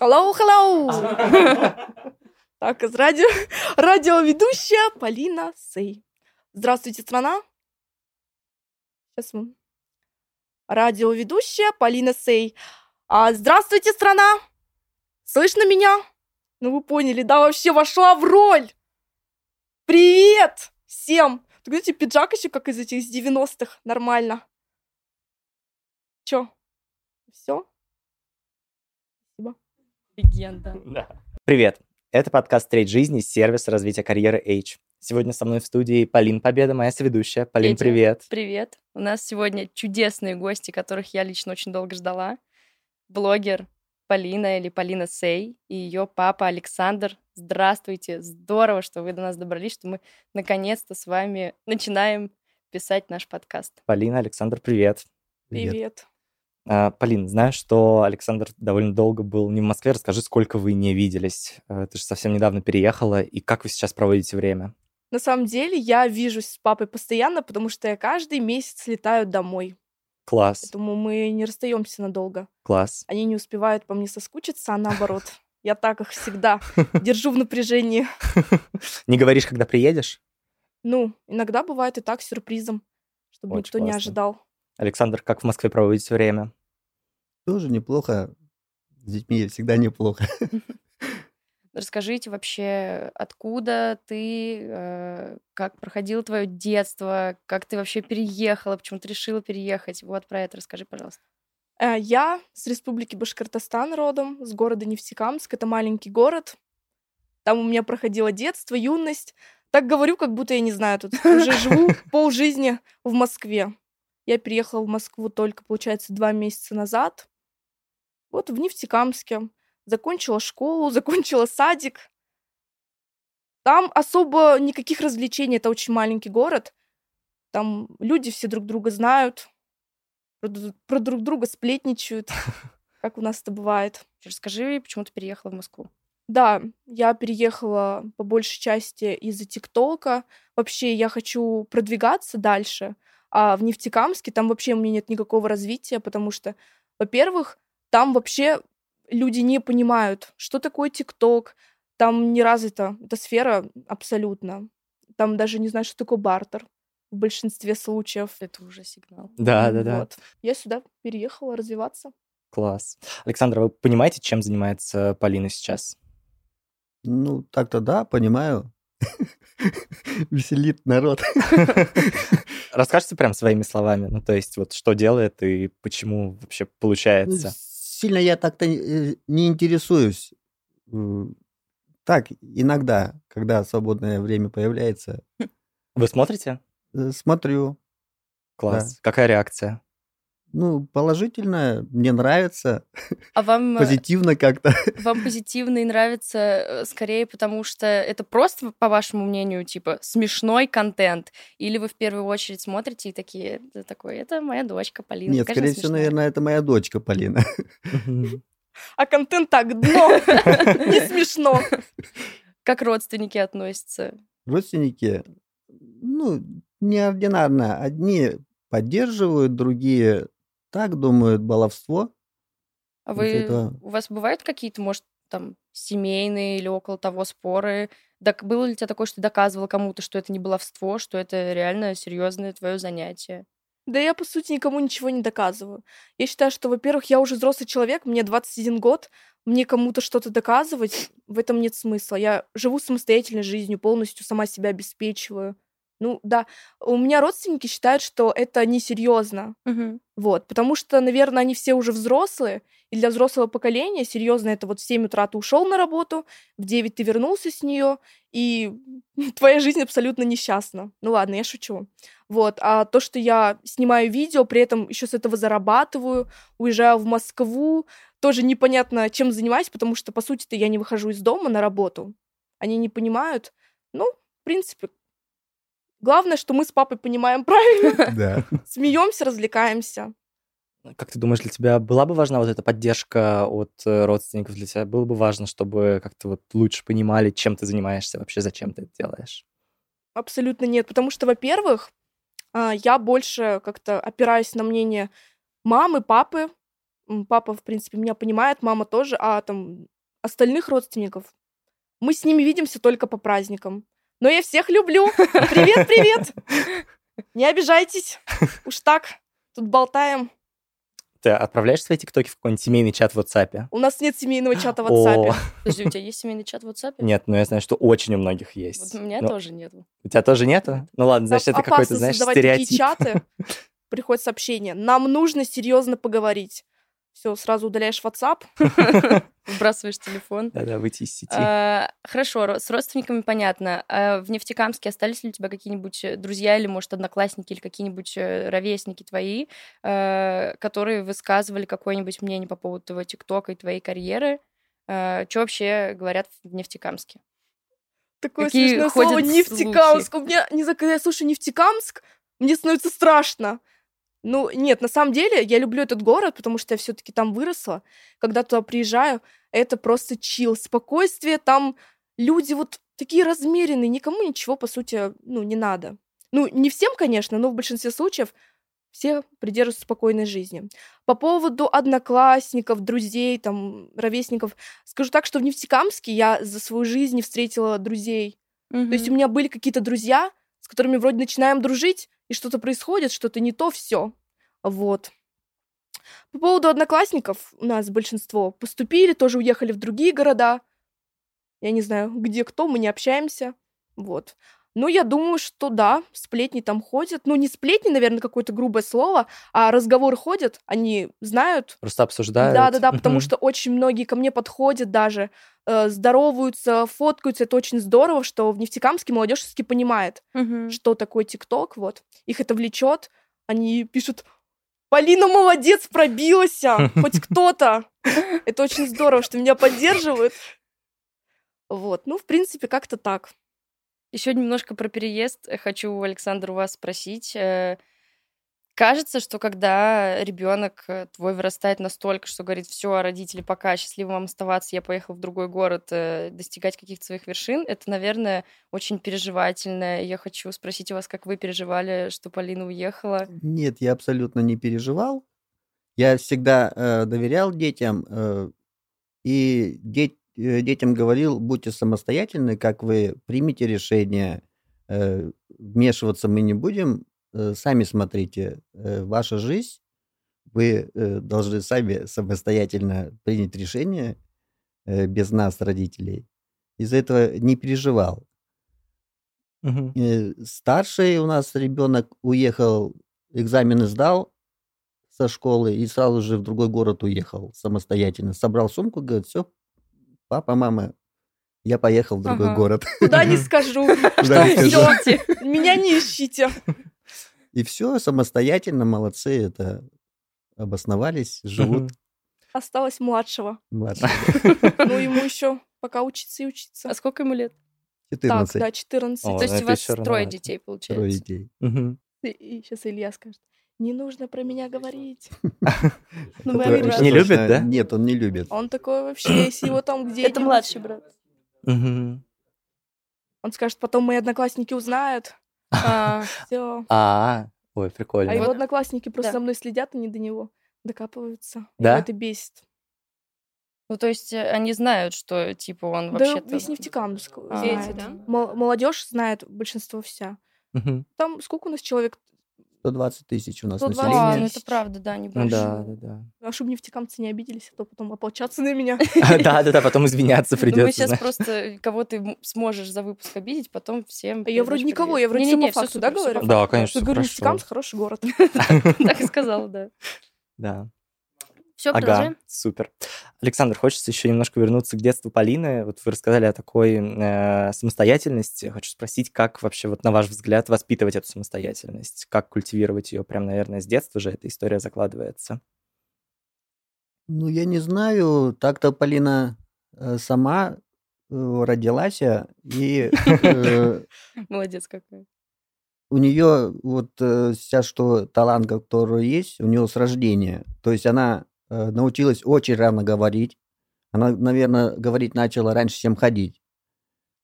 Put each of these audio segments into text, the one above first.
Hello, hello! Так, из радио, радиоведущая Полина Сей. Здравствуйте, страна. Сейчас мы. Радиоведущая Полина Сей. А, здравствуйте, страна. Слышно меня? Ну, вы поняли, да, вообще вошла в роль. Привет всем. Так, знаете, пиджак еще как из этих 90-х. Нормально. Чё? Все? Легенда. Да. Привет. Это подкаст «Треть жизни», сервис развития карьеры H. Сегодня со мной в студии Полин Победа, моя соведущая. Полин, Петя. привет. Привет. У нас сегодня чудесные гости, которых я лично очень долго ждала. Блогер Полина или Полина Сей и ее папа Александр. Здравствуйте. Здорово, что вы до нас добрались, что мы наконец-то с вами начинаем писать наш подкаст. Полина, Александр, привет. Привет. А, Полин, знаю, что Александр довольно долго был не в Москве. Расскажи, сколько вы не виделись. А, Ты же совсем недавно переехала. И как вы сейчас проводите время? На самом деле я вижусь с папой постоянно, потому что я каждый месяц летаю домой. Класс, Поэтому мы не расстаемся надолго. класс. Они не успевают по мне соскучиться, а наоборот. Я так их всегда держу в напряжении. Не говоришь, когда приедешь? Ну, иногда бывает и так сюрпризом, чтобы никто не ожидал. Александр, как в Москве проводите время? Тоже неплохо. С детьми всегда неплохо. Расскажите вообще, откуда ты, э, как проходило твое детство, как ты вообще переехала, почему ты решила переехать. Вот про это расскажи, пожалуйста. Э, Я с республики Башкортостан родом, с города Нефтекамск. Это маленький город. Там у меня проходило детство, юность. Так говорю, как будто я не знаю, тут уже живу полжизни в Москве. Я переехала в Москву только, получается, два месяца назад. Вот в Нефтекамске. Закончила школу, закончила садик. Там особо никаких развлечений. Это очень маленький город. Там люди все друг друга знают, про, про друг друга сплетничают, как у нас это бывает. Расскажи, почему ты переехала в Москву. Да, я переехала по большей части из-за ТикТока. Вообще я хочу продвигаться дальше. А в Нефтекамске там вообще у меня нет никакого развития, потому что, во-первых, там вообще люди не понимают, что такое ТикТок. Там не развита эта сфера абсолютно. Там даже не знают, что такое бартер в большинстве случаев. Это уже сигнал. Да, да, да. Вот. Я сюда переехала развиваться. Класс. Александр, вы понимаете, чем занимается Полина сейчас? Ну, так-то да, понимаю. Веселит народ. Расскажите прям своими словами, ну, то есть вот что делает и почему вообще получается. Сильно я так-то э, не интересуюсь. Так, иногда, когда свободное время появляется, Вы смотрите? э, смотрю. Класс. Какая реакция? Ну, положительно, мне нравится, А вам, э, позитивно как-то. вам позитивно и нравится э, скорее потому, что это просто, по вашему мнению, типа смешной контент? Или вы в первую очередь смотрите и такие, такой, это моя дочка Полина. Нет, она скорее всего, смешная». наверное, это моя дочка Полина. А контент так дно. Не смешно. Как родственники относятся? Родственники, ну, неординарно. Одни поддерживают, другие так думают, баловство. А вы, это- у вас бывают какие-то, может, там, семейные или около того споры? Так было ли у тебя такое, что ты доказывала кому-то, что это не баловство, что это реально серьезное твое занятие? Да я, по сути, никому ничего не доказываю. Я считаю, что, во-первых, я уже взрослый человек, мне 21 год, мне кому-то что-то доказывать, в этом нет смысла. Я живу самостоятельной жизнью, полностью сама себя обеспечиваю. Ну, да, у меня родственники считают, что это несерьезно. Вот, потому что, наверное, они все уже взрослые, и для взрослого поколения серьезно это вот в 7 утра ты ушел на работу, в 9 ты вернулся с нее, и твоя жизнь абсолютно несчастна. Ну ладно, я шучу. Вот, а то, что я снимаю видео, при этом еще с этого зарабатываю, уезжаю в Москву, тоже непонятно, чем занимаюсь, потому что, по сути-то, я не выхожу из дома на работу. Они не понимают. Ну, в принципе, главное, что мы с папой понимаем правильно, Да. смеемся, развлекаемся. Как ты думаешь, для тебя была бы важна вот эта поддержка от э, родственников? Для тебя было бы важно, чтобы как-то вот лучше понимали, чем ты занимаешься вообще, зачем ты это делаешь? Абсолютно нет, потому что, во-первых, а, я больше как-то опираюсь на мнение мамы, папы, Папа, в принципе, меня понимает, мама тоже, а там остальных родственников мы с ними видимся только по праздникам. Но я всех люблю. Привет, привет. Не обижайтесь. Уж так. Тут болтаем. Ты отправляешь свои тиктоки в какой-нибудь семейный чат в WhatsApp? У нас нет семейного чата в WhatsApp. Подожди, у тебя есть семейный чат в WhatsApp? Нет, но я знаю, что очень у многих Вот есть. у меня тоже нету. У тебя тоже нету? Ну ладно, значит, это какой-то, знаешь, создавать такие стереотип. чаты. Приходит сообщение. Нам нужно серьезно поговорить. Все, сразу удаляешь WhatsApp. Выбрасываешь телефон. Да-да, выйти из сети. А, Хорошо, ро- с родственниками понятно. А в Нефтекамске остались ли у тебя какие-нибудь э, друзья или, может, одноклассники или какие-нибудь э, ровесники твои, э, которые высказывали какое-нибудь мнение по поводу твоего ТикТока и твоей карьеры? Что вообще говорят в Нефтекамске? Такое Какие смешное ходят слово слухи? Нефтекамск. У меня, не знаю, когда я слушаю Нефтекамск, мне становится страшно. Ну, нет, на самом деле, я люблю этот город, потому что я все-таки там выросла. Когда туда приезжаю, это просто чил, спокойствие. Там люди вот такие размеренные, никому ничего, по сути, ну, не надо. Ну, не всем, конечно, но в большинстве случаев все придерживаются спокойной жизни. По поводу одноклассников, друзей, там, ровесников, скажу так, что в Нефтекамске я за свою жизнь не встретила друзей. То есть у меня были какие-то друзья, с которыми вроде начинаем дружить, и что-то происходит, что-то не то, все. Вот. По поводу одноклассников, у нас большинство поступили, тоже уехали в другие города. Я не знаю, где кто, мы не общаемся. Вот. Ну, я думаю, что да, сплетни там ходят. Ну, не сплетни, наверное, какое-то грубое слово, а разговоры ходят, они знают, Просто обсуждают. да, да, да, потому что очень многие ко мне подходят даже, э, здороваются, фоткаются. Это очень здорово, что в Нефтекамске молодежь все-таки понимает, что такое ТикТок. Вот их это влечет. Они пишут: Полина молодец, пробилась, а, хоть кто-то. Это очень здорово, что меня поддерживают. Вот, ну, в принципе, как-то так. Еще немножко про переезд. Э, Хочу, Александр, у вас спросить. Кажется, что когда ребенок э, твой вырастает настолько, что говорит, все, родители, пока, счастливо вам оставаться, я поехал в другой город э, достигать каких-то своих вершин, это, наверное, очень переживательно. Я хочу спросить у вас, как вы переживали, что Полина уехала. Нет, я абсолютно не переживал. Я всегда э, доверял детям э, и де- э, детям говорил, будьте самостоятельны, как вы примете решение, э, вмешиваться мы не будем, сами смотрите, э, ваша жизнь, вы э, должны сами самостоятельно принять решение э, без нас, родителей. Из-за этого не переживал. Э, Старший у нас ребенок уехал, экзамены сдал со школы и сразу же в другой город уехал самостоятельно. Собрал сумку, говорит, все, папа, мама, я поехал в другой Ага. город. Куда не скажу. Всё, скажу. Меня не ищите. И все, самостоятельно, молодцы, это обосновались, живут. Осталось младшего. младшие. Ну, ему еще пока учиться и учиться. А сколько ему лет? Так, 14, да, 14. О, То есть у вас трое детей, трое получается. детей. Мгм. И сейчас Илья скажет, не нужно про меня говорить. Ну. Не любит, да? Нет, он не любит. Он такой вообще, если его там где Это младший брат. Он скажет, потом мои одноклассники узнают. А, Все. А, ой, А прикольно. его Вот. одноклассники просто Да. за мной следят, они до него докапываются. Да? Его это бесит. Ну, то есть э, они знают, что, типа, он Да вообще-то... весь Нефтекамск А. знает. Дети, да? Мол- Молодежь знает большинство вся. Там сколько у нас человек? 120 тысяч у нас 120 А, население. ну это правда, да, не Ну больше. да, да, да. А чтобы нефтекамцы не обиделись, а то потом ополчаться на меня. Да, да, да, потом извиняться Ну, мы придется. сейчас просто, кого ты сможешь за выпуск обидеть, потом всем... А я вроде никого, я вроде Не-не-не, по факту, да, говорю? Да, конечно, говорю, хорошо. Нефтекамск хороший город. Так и сказала, да. Да. Все, Ага, продолжаем. супер. Александр, хочется еще немножко вернуться к детству Полины. Вот вы рассказали о такой э, самостоятельности. Хочу спросить, как вообще, вот на ваш взгляд, воспитывать эту самостоятельность? Как культивировать ее? Прям, наверное, с детства же эта история закладывается. Ну, я не знаю, так-то Полина э, сама э, родилась, а, и э, Молодец какой. у нее вот э, сейчас что талант, который есть, у нее с рождения. То есть она э, научилась очень рано говорить. Она, наверное, говорить начала раньше, чем ходить.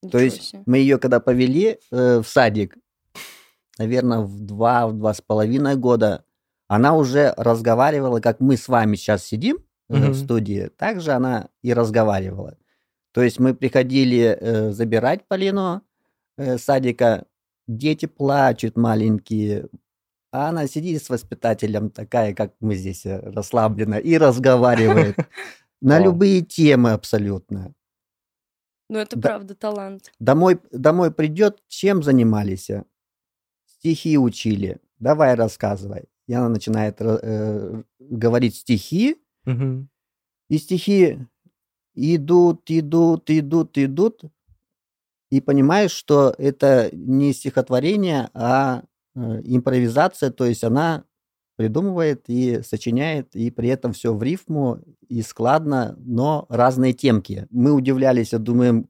То Ничего есть себе. мы ее когда повели э, в садик, наверное, в два, в два с половиной года, она уже разговаривала, как мы с вами сейчас сидим э, Мгм. в студии, так же она и разговаривала. То есть мы приходили э, забирать Полину э, садика, дети плачут маленькие, а она сидит с воспитателем такая, как мы здесь, э, расслаблена, и разговаривает на любые темы абсолютно. Ну, это Да. правда талант. Домой, домой придет, чем занимались? а? Стихи учили. Давай рассказывай. И она начинает э, говорить стихи, и стихи идут, идут, идут, идут. И понимаешь, что это не стихотворение, а э, импровизация, то есть она придумывает и сочиняет, и при этом все в рифму и складно, но разные темки. Мы удивлялись, а думаем,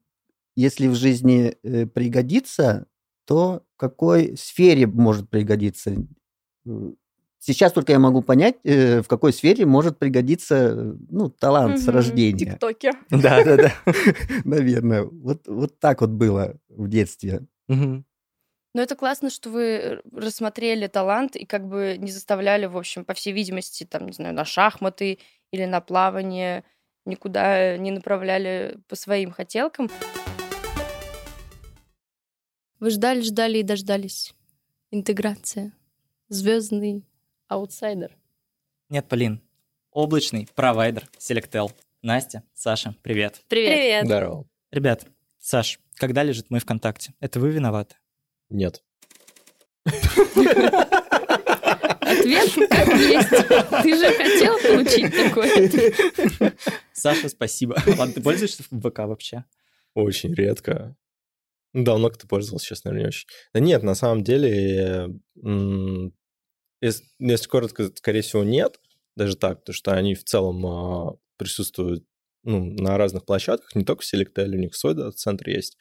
если в жизни э, пригодится, то в какой сфере может пригодиться? Э, Сейчас только я могу понять, э, в какой сфере может пригодиться э, ну, талант с Мгм. рождения. ТикТоке. Да, да, да. Наверное. Вот, вот так вот было в детстве. Но это классно, что вы рассмотрели талант и как бы не заставляли, в общем, по всей видимости, там, не знаю, на шахматы или на плавание, никуда не направляли по своим хотелкам. Вы ждали, ждали и дождались. Интеграция. Звездный аутсайдер. Нет, Полин. Облачный провайдер Selectel. Настя, Саша, привет. Привет. Здорово. Ребят, Саш, когда лежит мой ВКонтакте? Это вы виноваты? Нет. Ответ как есть. Ты же хотел получить такой. Саша, спасибо. Ладно, ты пользуешься ВК вообще? Очень редко. Давно кто пользовался, честно, не очень. Да нет, на самом деле, если, если коротко, скорее всего, нет. Даже так, потому что они в целом а, присутствуют ну, на разных площадках, не только в Selectel, у них свой центр есть.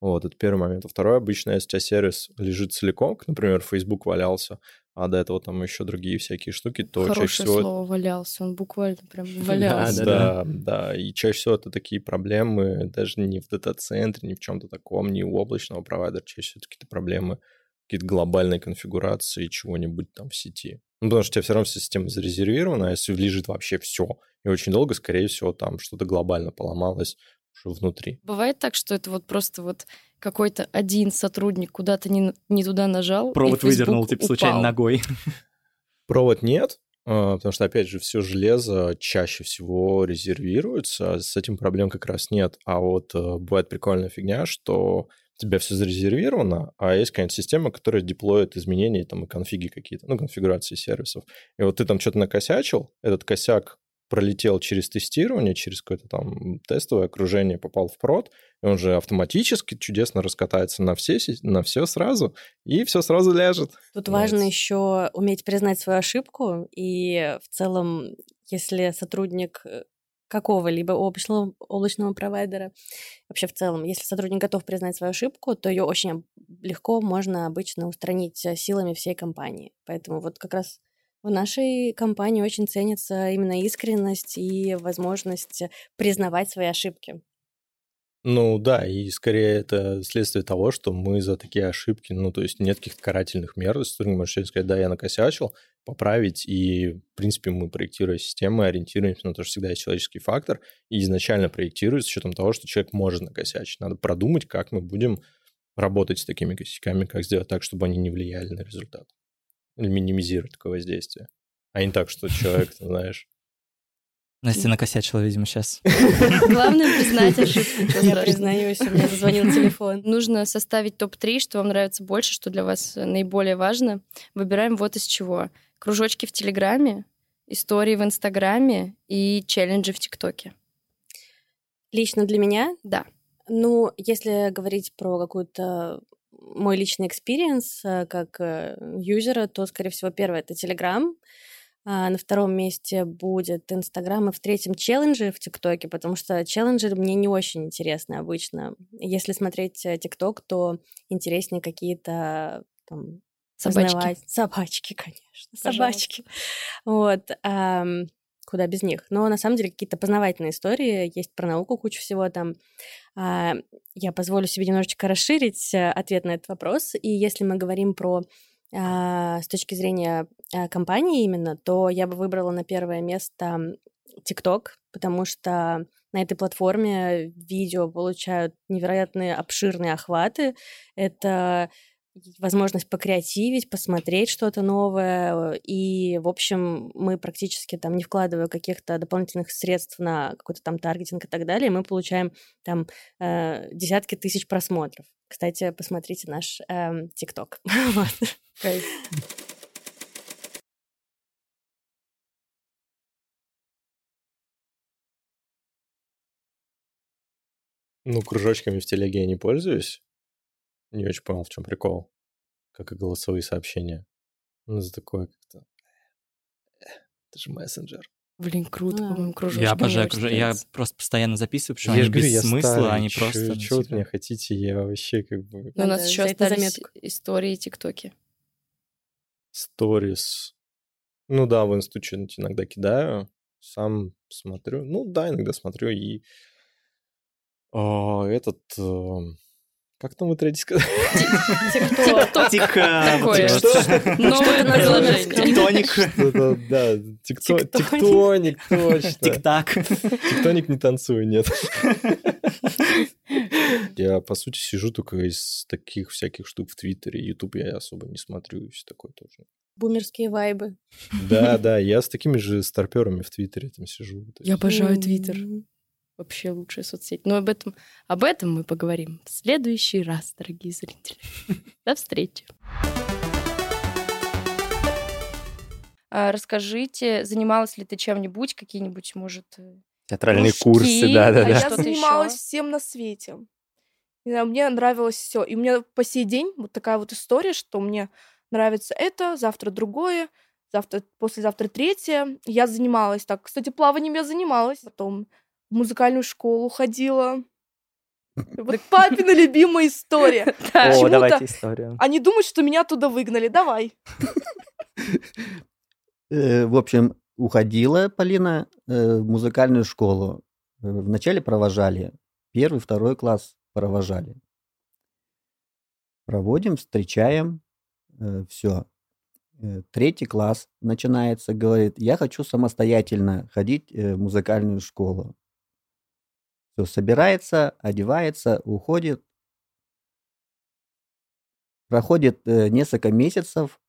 Вот, это первый момент. А второй, обычно, если у тебя сервис лежит целиком, как, например, Facebook валялся, а до этого там еще другие всякие штуки, то чаще Хорошее всего... слово валялся. Он буквально прям валялся. Да, да, И чаще всего это такие проблемы даже не в дата-центре, не в чем-то таком, не у облачного провайдера. Чаще всего какие-то проблемы какие-то глобальной конфигурации чего-нибудь там в сети. Ну, потому что у тебя все равно система зарезервирована, а если лежит вообще все, и очень долго, скорее всего, там что-то глобально поломалось уже внутри. Бывает так, что это вот просто вот какой-то один сотрудник куда-то не, не туда нажал. и Провод выдернул, типа, случайно упал. ногой. Провод нет, а, потому что, опять же, все железо чаще всего резервируется, а с этим проблем как раз нет. А вот э, бывает прикольная фигня, что у тебя все зарезервировано, а есть какая-нибудь система, которая деплоит изменения там и конфиги какие-то, ну, конфигурации сервисов. И вот ты там что-то накосячил, этот косяк пролетел через тестирование, через какое-то там тестовое окружение, попал в прод, и он же автоматически чудесно раскатается на все, на все сразу, и все сразу ляжет. Тут Вот. важно еще уметь признать свою ошибку, и в целом, если сотрудник э, какого-либо облачного, облачного провайдера, вообще в целом, если сотрудник готов признать свою ошибку, то ее очень легко можно обычно устранить э, силами всей компании. Поэтому вот как раз в нашей компании очень ценится именно искренность и возможность признавать свои ошибки. Ну да, и скорее это следствие того, что мы за такие ошибки, ну то есть нет каких-то карательных мер, то есть ты сказать, да, я накосячил, поправить, и в принципе мы, проектируя системы, ориентируемся на то, что всегда есть человеческий фактор, и изначально проектируется с учетом того, что человек может накосячить. Надо продумать, как мы будем работать с такими косяками, как сделать так, чтобы они не влияли на результат. Или минимизировать такое воздействие. А не так, что человек, ты знаешь, Настя накосячила, видимо, сейчас. Главное признать ошибку. Я признаюсь, у меня зазвонил телефон. Нужно составить топ-3, что вам нравится больше, что для вас наиболее важно. Выбираем вот из чего. Кружочки в Телеграме, истории в Инстаграме и челленджи в ТикТоке. Лично для меня Да. Ну, если говорить про какую-то мой личный experience э, как э, юзера, то, скорее всего, первое — это Telegram, а на втором месте будет Инстаграм, и в третьем — челленджи в ТикТоке, потому что челленджи мне не очень интересны обычно. Если смотреть э, ТикТок, то интереснее какие-то там Собачки. Собачки, конечно. Пожалуйста. Собачки. Вот. Куда без них. Но на самом деле какие-то познавательные истории. Есть про науку куча всего там. А, Я позволю себе немножечко расширить э, ответ на этот вопрос. И если мы говорим про а, с точки зрения э, компании именно, то я бы выбрала на первое место ТикТок, потому что на этой платформе видео получают невероятные обширные охваты. Это возможность покреативить, посмотреть что-то новое. И, в общем, мы практически там не вкладывая каких-то дополнительных средств на какой-то там таргетинг и так далее, мы получаем там э, десятки тысяч просмотров. Кстати, посмотрите наш эм, ТикТок. Ну, кружочками в телеге я не пользуюсь. Не очень понял, в чем прикол. Как и голосовые сообщения. Ну, за такое как-то... Это же мессенджер. Блин, круто, А. по-моему, кружочки. Я мне обожаю кружочки. Я просто постоянно записываю, потому что же они говорю, без я смысла, старый, они чё- просто... ну, Чё вы от типа, хотите? Я вообще как бы... Но у нас Надо еще остались заметку. истории и тиктоки. Сторис. Ну да, в инсту что-нибудь иногда кидаю. Сам смотрю. Ну да, иногда смотрю и... а, этот... Как там вы третий сказали? Тектоник. Что-то, Да, тикто- Тиктоник. точно. Тик-так. Тектоник не танцую, нет. Я, по сути, сижу только из таких всяких штук в Твиттере. Ютуб я особо не смотрю, и все такое тоже. Бумерские вайбы. Да, да, я с такими же старперами в Твиттере там сижу. Я обожаю Твиттер. Вообще лучшая соцсеть. Но об этом, об этом мы поговорим в следующий раз, дорогие зрители. До встречи. А, Расскажите, занималась ли ты чем-нибудь, какие-нибудь, может, э, Театральные Кружки, курсы, А да-да-да. я занималась всем на свете. Не знаю, мне нравилось все. И у меня по сей день вот такая вот история, что мне нравится это, завтра другое, завтра, послезавтра третье. Я занималась так. Кстати, плаванием я занималась. Потом в музыкальную школу ходила. Вот папина любимая история. О, давайте историю. Они думают, что меня туда выгнали. Давай. Э, В общем, уходила Полина э, в музыкальную школу. Э, Вначале провожали. Первый, второй класс провожали. Проводим, встречаем. Все. Третий класс начинается, говорит, я хочу самостоятельно ходить в музыкальную школу. Все, собирается, одевается, уходит. Проходит э, несколько месяцев,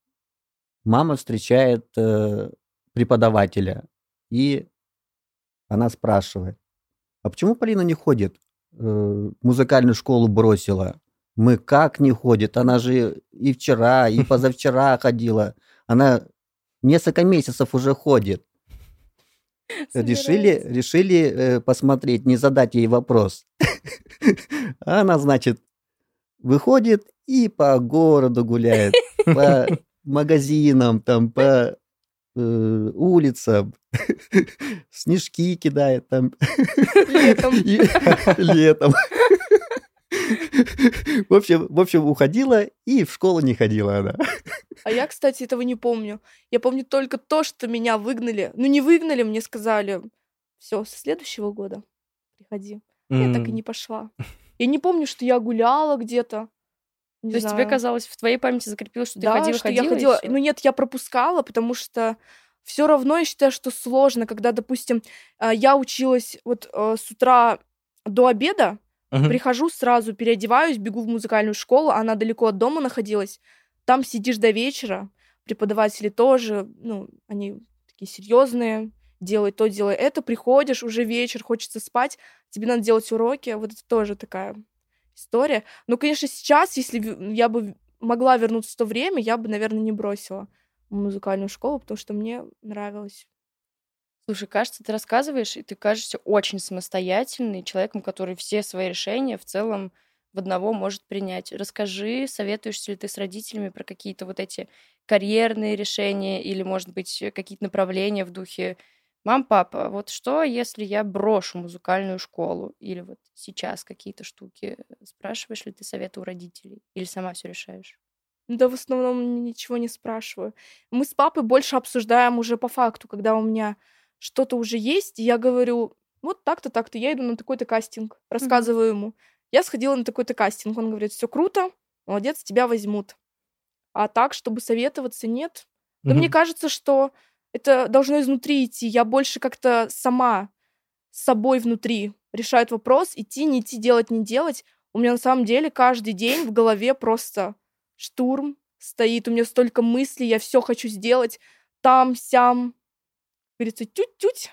мама встречает э, преподавателя, и она спрашивает, а почему Полина не ходит? Э, музыкальную школу бросила. Мы как не ходит? Она же и вчера, и позавчера ходила. Она несколько месяцев уже ходит. Решили, решили э, посмотреть, не задать ей вопрос. Она, значит, выходит и по городу гуляет, по магазинам, там, по э, улицам, снежки кидает там. Летом. И- Летом. В общем, в общем, уходила и в школу не ходила она. А я, кстати, этого не помню. Я помню только то, что меня выгнали. Ну, не выгнали, мне сказали, все, со следующего года приходи. Я так и не пошла. Я не помню, что я гуляла где-то. Не То есть тебе знаю. казалось, в твоей памяти закрепилось, что ты да, ходила, что ходила, я ходила. Ну нет, я пропускала, потому что все равно я считаю, что сложно, когда, допустим, а, я училась вот э, с утра до обеда, Мгм. прихожу сразу, переодеваюсь, бегу в музыкальную школу, она далеко от дома находилась. Там сидишь до вечера, преподаватели тоже, ну, они такие серьезные, делай то, делай это, приходишь, уже вечер, хочется спать, тебе надо делать уроки, вот это тоже такая история. Но, конечно, сейчас, если я бы могла вернуться в то время, я бы, наверное, не бросила музыкальную школу, потому что мне нравилось. Слушай, кажется, ты рассказываешь, и ты кажешься очень самостоятельный человеком, который все свои решения в целом в одного может принять. Расскажи, советуешься ли ты с родителями про какие-то вот эти карьерные решения или, может быть, какие-то направления в духе «Мам, папа, вот что, если я брошу музыкальную школу?» Или вот сейчас какие-то штуки. Спрашиваешь ли ты совета у родителей? Или сама все решаешь? Да, в основном ничего не спрашиваю. Мы с папой больше обсуждаем уже по факту, когда у меня что-то уже есть, и я говорю, вот так-то, так-то, я иду на такой-то кастинг, рассказываю ему. Я сходила на такой-то кастинг, он говорит, все круто, молодец, тебя возьмут. А так, чтобы советоваться, нет. Да мне Мгм. кажется, что это должно изнутри идти. Я больше как-то сама с собой внутри решаю этот вопрос, идти, не идти, делать, не делать. У меня на самом деле каждый день в голове просто штурм стоит. У меня столько мыслей, я все хочу сделать. Там, сям. Говорится, тють-тють.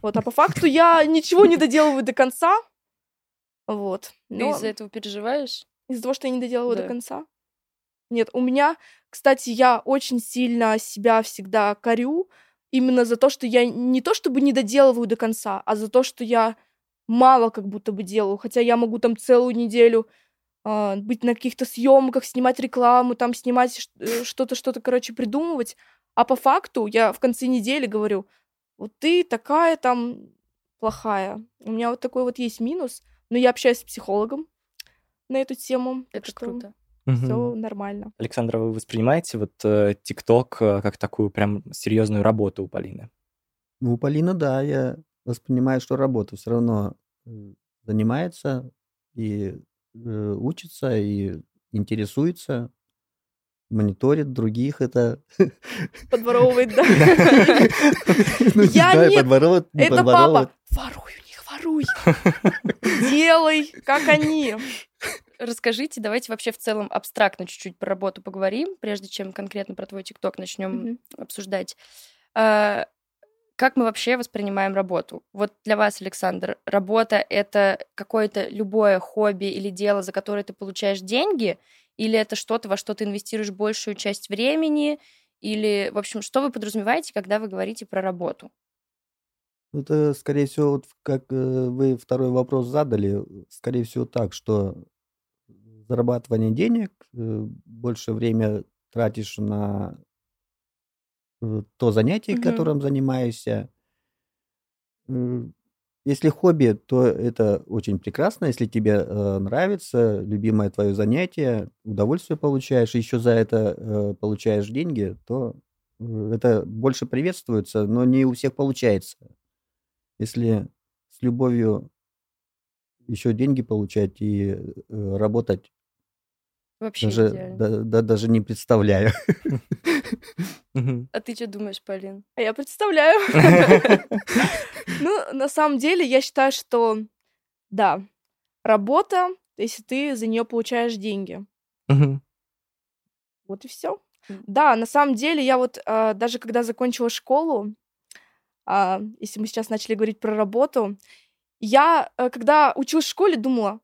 Вот, а по факту я ничего не доделываю до конца. Вот. Ты Но из-за этого переживаешь? из-за того, что я не доделываю Да. до конца. Нет, у меня, кстати, я очень сильно себя всегда корю именно за то, что я не то чтобы не доделываю до конца, а за то, что я мало как будто бы делаю. Хотя я могу там целую неделю а, быть на каких-то съемках, снимать рекламу, там снимать э, что-то, что-то, короче, придумывать. А по факту я в конце недели говорю, вот ты такая там плохая. У меня вот такой вот есть минус. Но я общаюсь с психологом на эту тему. Это круто. Все Мгм. нормально. Александра, вы воспринимаете вот э, ТикТок э, как такую прям серьезную работу у Полины? Ну, у Полины, да, я воспринимаю, что работа все равно занимается и э, учится, и интересуется, мониторит других. Это... Подворовывает, да. Ну, не Я подворовывает, не Это папа. Воруй, не воруй. Делай, как они. Расскажите, давайте вообще в целом абстрактно чуть-чуть про работу поговорим, прежде чем конкретно про твой ТикТок начнем обсуждать. А, Как мы вообще воспринимаем работу? Вот для вас, Александр, работа — это какое-то любое хобби или дело, за которое ты получаешь деньги, или это что-то, во что ты инвестируешь большую часть времени, или, в общем, что вы подразумеваете, когда вы говорите про работу? Это, скорее всего, вот как э, вы второй вопрос задали, скорее всего так, что зарабатывание денег, э, больше время тратишь на э, то занятие, Мгм. которым занимаешься. Если хобби, то это очень прекрасно. Если тебе э, нравится, любимое твое занятие, удовольствие получаешь, еще за это э, получаешь деньги, то э, это больше приветствуется, но не у всех получается. Если с любовью еще деньги получать и э, работать, Вообще даже, да- да- даже не представляю. А ты что думаешь, Полин? А я представляю. Ну, на самом деле, я считаю, что да, работа, если ты за нее получаешь деньги. Вот и все. Да, на самом деле, я вот а, даже когда закончила школу, а, если мы сейчас начали говорить про работу, я, э, когда училась в школе, думала,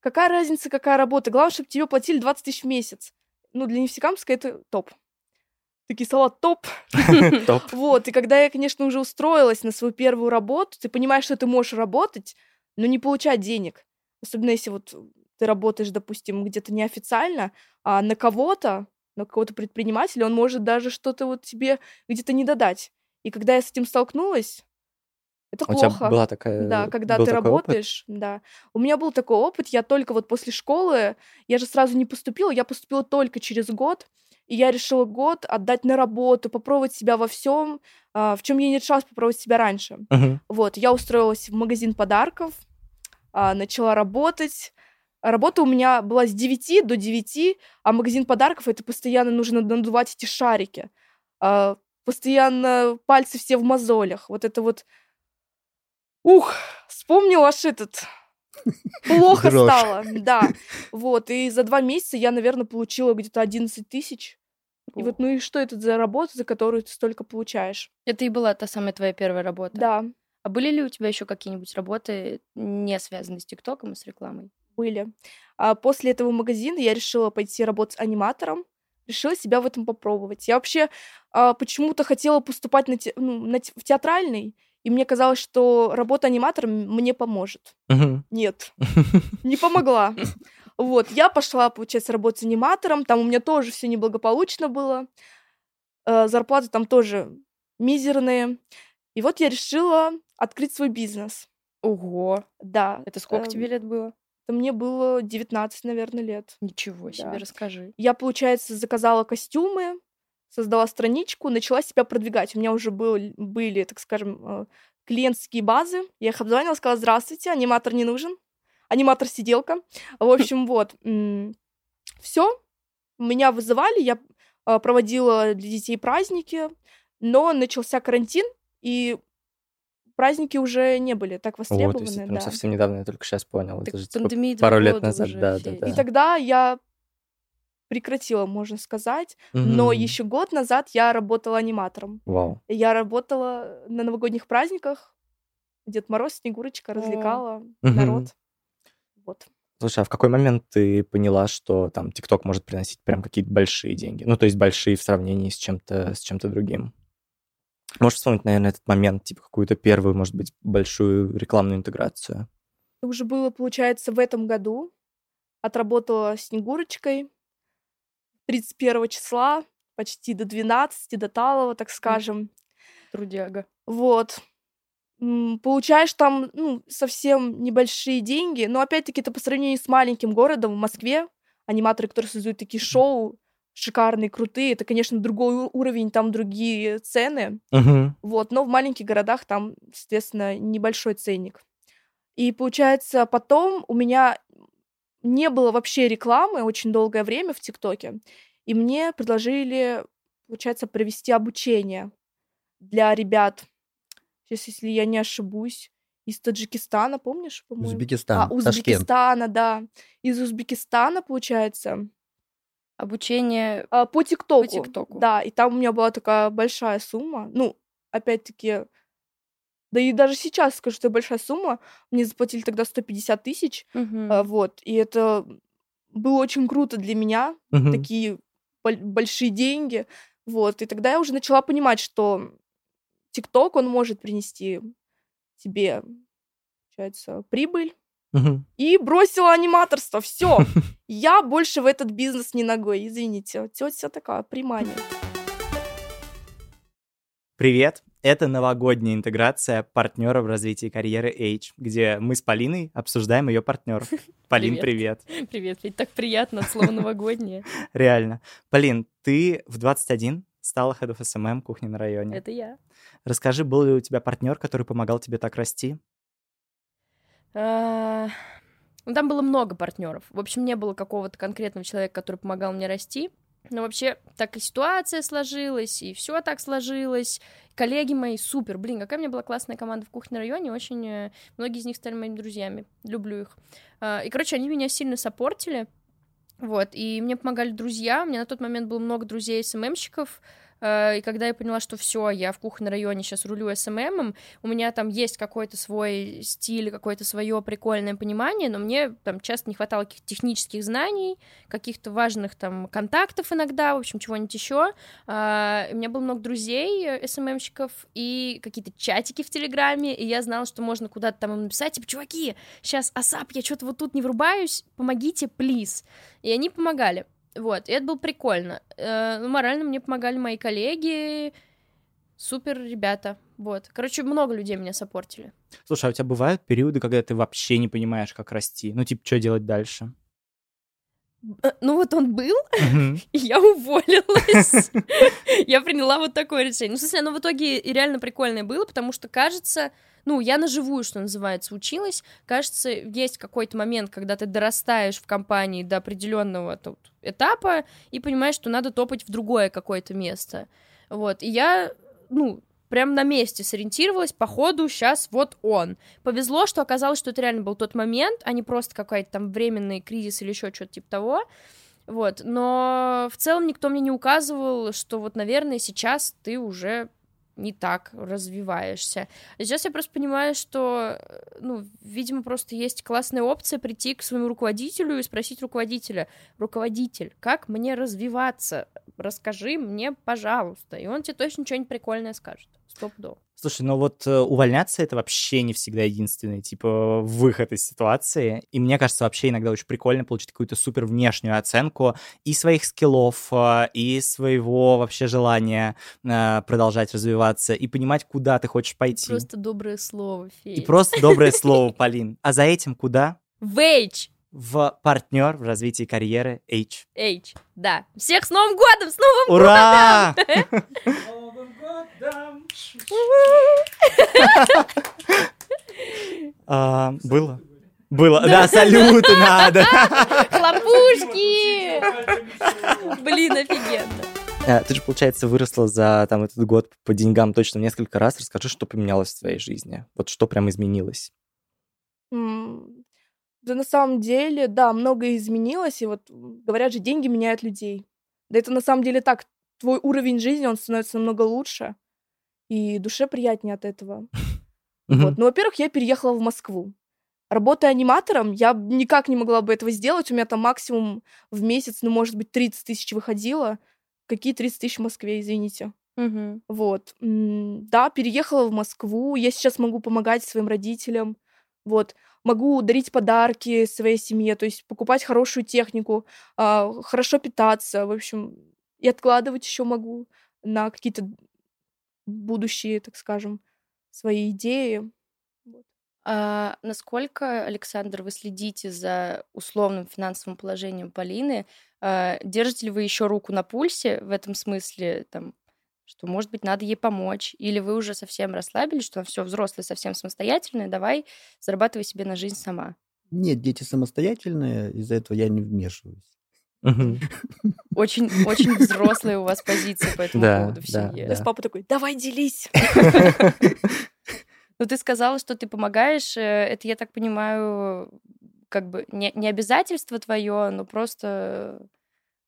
какая разница, какая работа, главное, чтобы тебе платили 20 тысяч в месяц. Ну, для Нефтекамска это топ. Такие слова топ. Топ. Вот, и когда я, конечно, уже устроилась на свою первую работу, ты понимаешь, что ты можешь работать, но не получать денег. Особенно если вот ты работаешь, допустим, где-то неофициально, а на кого-то, на какого-то предпринимателя, он может даже что-то вот тебе где-то не додать. И когда я с этим столкнулась, это У тебя плохо. была такая... Да, когда ты такой опыт? работаешь, да. У меня был такой опыт, я только вот после школы, я же сразу не поступила, я поступила только через год, и я решила год отдать на работу, попробовать себя во всем, в чем я не решалась попробовать себя раньше. Мгм. Вот, я устроилась в магазин подарков, а, начала работать. Работа у меня была с 9 до 9, а магазин подарков это постоянно нужно надувать эти шарики. А, Постоянно пальцы все в мозолях. Вот это вот... Ух, вспомнил аж этот... Плохо Дрожь. стало, да. Вот, и за два месяца я, наверное, получила где-то 11 тысяч. И вот, ну и что это за работа, за которую ты столько получаешь? Это и была та самая твоя первая работа. Да, А были ли у тебя еще какие-нибудь работы, не связанные с ТикТоком и с рекламой? были. А после этого магазина я решила пойти работать аниматором, решила себя в этом попробовать. Я вообще а, почему-то хотела поступать на те- ну, на те- в театральный, и мне казалось, что работа аниматором мне поможет. Мгм. Нет, не помогла. Вот, я пошла, получается, работать аниматором, там у меня тоже все неблагополучно было, Э, зарплаты там тоже мизерные. И вот я решила открыть свой бизнес. Ого! Да, Это сколько эм, тебе лет было? это мне было 19, наверное, лет. Ничего себе, да. расскажи. Я, получается, заказала костюмы, создала страничку, начала себя продвигать. У меня уже был, были, так скажем, э, клиентские базы. Я их обзвонила, сказала, здравствуйте, аниматор не нужен. Аниматор-сиделка. В общем, вот. Все. Меня вызывали, я а, проводила для детей праздники, но начался карантин, и праздники уже не были так Вот, востребованы. если прям да. совсем недавно, я только сейчас понял. Так Это же типа пару лет назад, уже, да, да, да. И тогда я прекратила, можно сказать, но Мгм. еще год назад я работала аниматором. Вау. Я работала на новогодних праздниках. Дед Мороз, Снегурочка развлекала Мгм. народ. Вот. Слушай, а в какой момент ты поняла, что там ТикТок может приносить прям какие-то большие деньги? Ну, то есть большие в сравнении с чем-то с чем-то другим. Можешь вспомнить, наверное, этот момент, типа какую-то первую, может быть, большую рекламную интеграцию? Это уже было, получается, в этом году. Отработала Снегурочкой 31 числа, почти до 12, до Талова, так скажем. Трудяга. Вот. Получаешь там ну, совсем небольшие деньги, но опять-таки это по сравнению с маленьким городом в Москве, аниматоры, которые создают такие шоу, шикарные, крутые, это, конечно, другой уровень, там другие цены, Мгм. вот, но в маленьких городах там, соответственно, небольшой ценник. И получается, потом у меня не было вообще рекламы очень долгое время в ТикТоке, и мне предложили, получается, провести обучение для ребят, сейчас, если я не ошибусь, из Таджикистана, помнишь, по-моему? Узбекистан, А, Ташкент. Узбекистана, да. Из Узбекистана, получается, Обучение а, по ТикТоку. ТикТоку. Да, и там у меня была такая большая сумма. Ну, опять-таки, да и даже сейчас скажу, что это большая сумма. Мне заплатили тогда 150 тысяч. А, Вот, и это было очень круто для меня. Мгм. Такие боль- большие деньги. Вот, и тогда я уже начала понимать, что ТикТок, он может принести тебе, получается, прибыль. Мгм. И бросила аниматорство. Все. Я больше в этот бизнес не ногой. Извините. Тетя такая, примания. Привет! Это новогодняя интеграция партнера в развитии карьеры H, где мы с Полиной обсуждаем ее партнеров. Полин, привет. Привет, ведь так приятно от слова новогоднее. Реально. Полин, ты в 21 стала Head of SMM кухни на районе. Это я. Расскажи, был ли у тебя партнер, который помогал тебе так расти? А, Ну, там было много партнеров. В общем, не было какого-то конкретного человека, который помогал мне расти. Но вообще так и ситуация сложилась, и все так сложилось. Коллеги мои супер. Блин, какая у меня была классная команда в кухне районе. Очень э, многие из них стали моими друзьями. Люблю их. А, И, короче, они меня сильно саппортили. Вот, и мне помогали друзья. У меня на тот момент было много друзей СММщиков. И когда я поняла, что все, я в кухне на районе сейчас рулю СММом, у меня там есть какой-то свой стиль, какое-то свое прикольное понимание, но мне там часто не хватало каких-то технических знаний, каких-то важных там контактов иногда, в общем, чего-нибудь еще. У меня было много друзей, э, СММщиков, и какие-то чатики в Телеграме, и я знала, что можно куда-то там им написать, типа, чуваки, сейчас асап, я что-то вот тут не врубаюсь, помогите, плиз. И они помогали. Вот, и это было прикольно. Э, ну, морально мне помогали мои коллеги, супер ребята. Вот. Короче, много людей меня саппортили. Слушай, а у тебя бывают периоды, когда ты вообще не понимаешь, как расти? Ну, типа, что делать дальше? Э, Ну вот он был, и я уволилась. Я приняла вот такое решение. Ну, в смысле, оно в итоге и реально прикольное было, потому что, кажется, ну, я на живую, что называется, училась. Кажется, есть какой-то момент, когда ты дорастаешь в компании до определенного тут этапа и понимаешь, что надо топать в другое какое-то место. Вот, и я, ну, прям на месте сориентировалась, по ходу, сейчас вот он. Повезло, что оказалось, что это реально был тот момент, а не просто какой-то там временный кризис или еще что-то типа того. Вот, но в целом никто мне не указывал, что вот, наверное, сейчас ты уже не так развиваешься. Сейчас я просто понимаю, что, э, ну, видимо, просто есть классная опция прийти к своему руководителю и спросить руководителя, руководитель, как мне развиваться? Расскажи мне, пожалуйста. И он тебе точно что-нибудь прикольное скажет. Стопудово. Слушай, ну вот э, увольняться это вообще не всегда единственный, типа, выход из ситуации. И мне кажется, вообще иногда очень прикольно получить какую-то супер внешнюю оценку и своих скиллов, э, и своего вообще желания э, продолжать развиваться, и понимать, куда ты хочешь пойти. Просто доброе слово, И Федя. просто доброе слово, Полин. А за этим куда? Вейдж! В партнер в развитии карьеры H. H, да. Всех с Новым годом! С Новым Ура! А, Было? Было. Да, салюты надо. Хлопушки! Блин, офигенно. А, ты же, получается, выросла за там этот год по деньгам точно несколько раз. Расскажи, что поменялось в твоей жизни? Вот что прям изменилось? М, Да на самом деле, да, многое изменилось, и вот говорят же, деньги меняют людей. Да это на самом деле так. Твой уровень жизни, он становится намного лучше, и душе приятнее от этого. Вот. Ну, во-первых, я переехала в Москву. Работая аниматором, я никак не могла бы этого сделать. У меня там максимум в месяц, ну, может быть, 30 тысяч выходило. Какие 30 тысяч в Москве, извините. Мгм. Вот. Да, переехала в Москву. Я сейчас могу помогать своим родителям. Вот. Могу дарить подарки своей семье, то есть покупать хорошую технику, а, хорошо питаться, в общем, и откладывать еще могу на какие-то будущие, так скажем, свои идеи. А насколько, Александр, вы следите за условным финансовым положением Полины? А, Держите ли вы еще руку на пульсе в этом смысле, там, что, может быть, надо ей помочь? Или вы уже совсем расслабились, что все, взрослые совсем самостоятельные, давай зарабатывай себе на жизнь сама? Нет, дети самостоятельные, из-за этого я не вмешиваюсь. Очень, очень взрослая у вас позиция по этому Да, поводу в да, семье. То есть Да. папа такой, давай делись. Ну, ты сказала, что ты помогаешь. э, Это, я так понимаю, как бы не, не обязательство твое, но просто,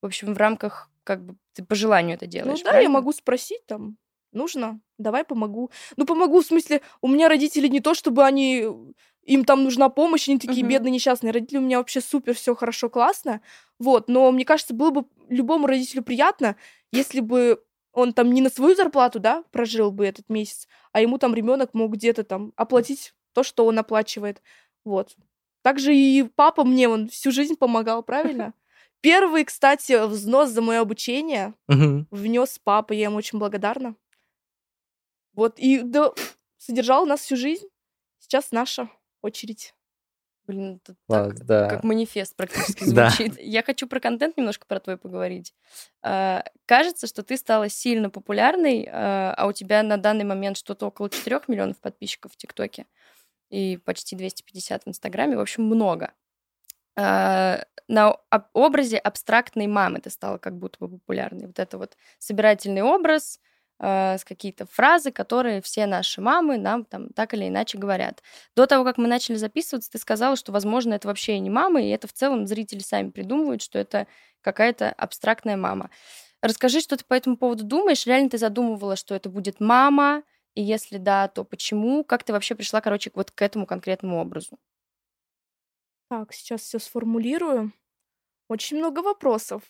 в общем, в рамках, как бы, ты по желанию это Ну делаешь. да, я правильно? могу спросить там, нужно, давай помогу. Ну помогу, в смысле, у меня родители не то, чтобы они, им там нужна помощь, они такие Мгм. бедные, несчастные. Родители у меня вообще супер, все хорошо, классно. Вот, но мне кажется, было бы любому родителю приятно, если бы он там не на свою зарплату, да, прожил бы этот месяц, а ему там ребенок мог где-то там оплатить то, что он оплачивает. Вот. Также и папа мне он всю жизнь помогал, правильно? Первый, кстати, взнос за мое обучение внес папа, я ему очень благодарна. Вот, и да, содержал нас всю жизнь. Сейчас наша очередь. Блин, это так, да. как манифест практически Да. звучит. Я хочу про контент немножко про твой поговорить. А, Кажется, что ты стала сильно популярной, а а у тебя на данный момент что-то около 4 миллионов подписчиков в ТикТоке и почти 250 в Инстаграме. В общем, много. А, На об- образе абстрактной мамы ты стала как будто бы популярной. Вот это вот собирательный образ, а, с какие-то фразы, которые все наши мамы нам там так или иначе говорят. До того, как мы начали записываться, ты сказала, что, возможно, это вообще не мама, и это в целом зрители сами придумывают, что это какая-то абстрактная мама. Расскажи, что ты по этому поводу думаешь. Реально ты задумывала, что это будет мама? И если да, то почему? Как ты вообще пришла, короче, вот к этому конкретному образу? Так, сейчас все сформулирую. Очень много вопросов.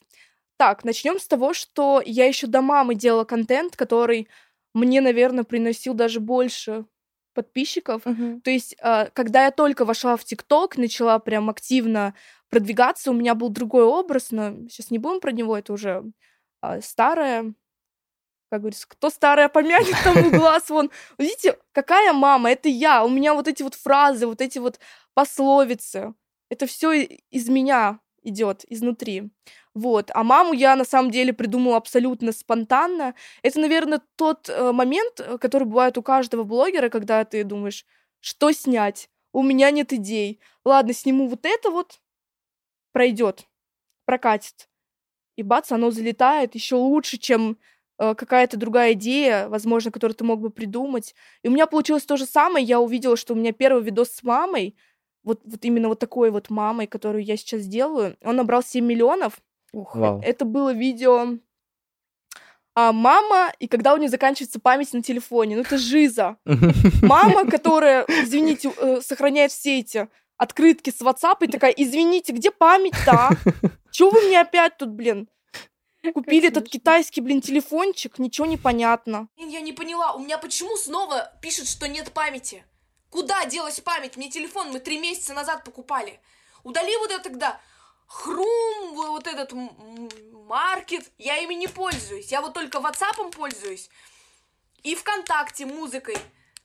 Так, начнем с того, что я еще до мамы делала контент, который мне, наверное, приносил даже больше подписчиков. То есть, а, когда я только вошла в ТикТок, начала прям активно продвигаться, у меня был другой образ, но сейчас не будем про него, это уже а, старое. Как говорится, кто старое помянет, тому глаз вон. Видите, какая мама? Это я. У меня вот эти вот фразы, вот эти вот пословицы. Это все из меня идет изнутри. Вот. А маму я на самом деле придумала абсолютно спонтанно. Это, наверное, тот э, момент, э, который бывает у каждого блогера, когда ты думаешь, что снять? У меня нет идей. Ладно, сниму вот это вот, пройдет, прокатит. И бац, оно залетает еще лучше, чем э, какая-то другая идея, возможно, которую ты мог бы придумать. И у меня получилось то же самое. Я увидела, что у меня первый видос с мамой, вот, вот именно вот такой вот мамой, которую я сейчас делаю, он набрал 7 миллионов. Ух, Вау. Это было видео а, мама, и когда у нее заканчивается память на телефоне. Ну, это жиза. Мама, которая, извините, э, сохраняет все эти открытки с WhatsApp и такая, извините, где память-то, а? Чего вы мне опять тут, блин, купили этот смешно. китайский, блин, телефончик? Ничего не понятно. Я не поняла, у меня почему снова пишет, что нет памяти? Куда делась память? Мне телефон мы три месяца назад покупали. Удали вот это тогда хрум, вот этот маркет. Я ими не пользуюсь. Я вот только ватсапом пользуюсь. И ВКонтакте музыкой.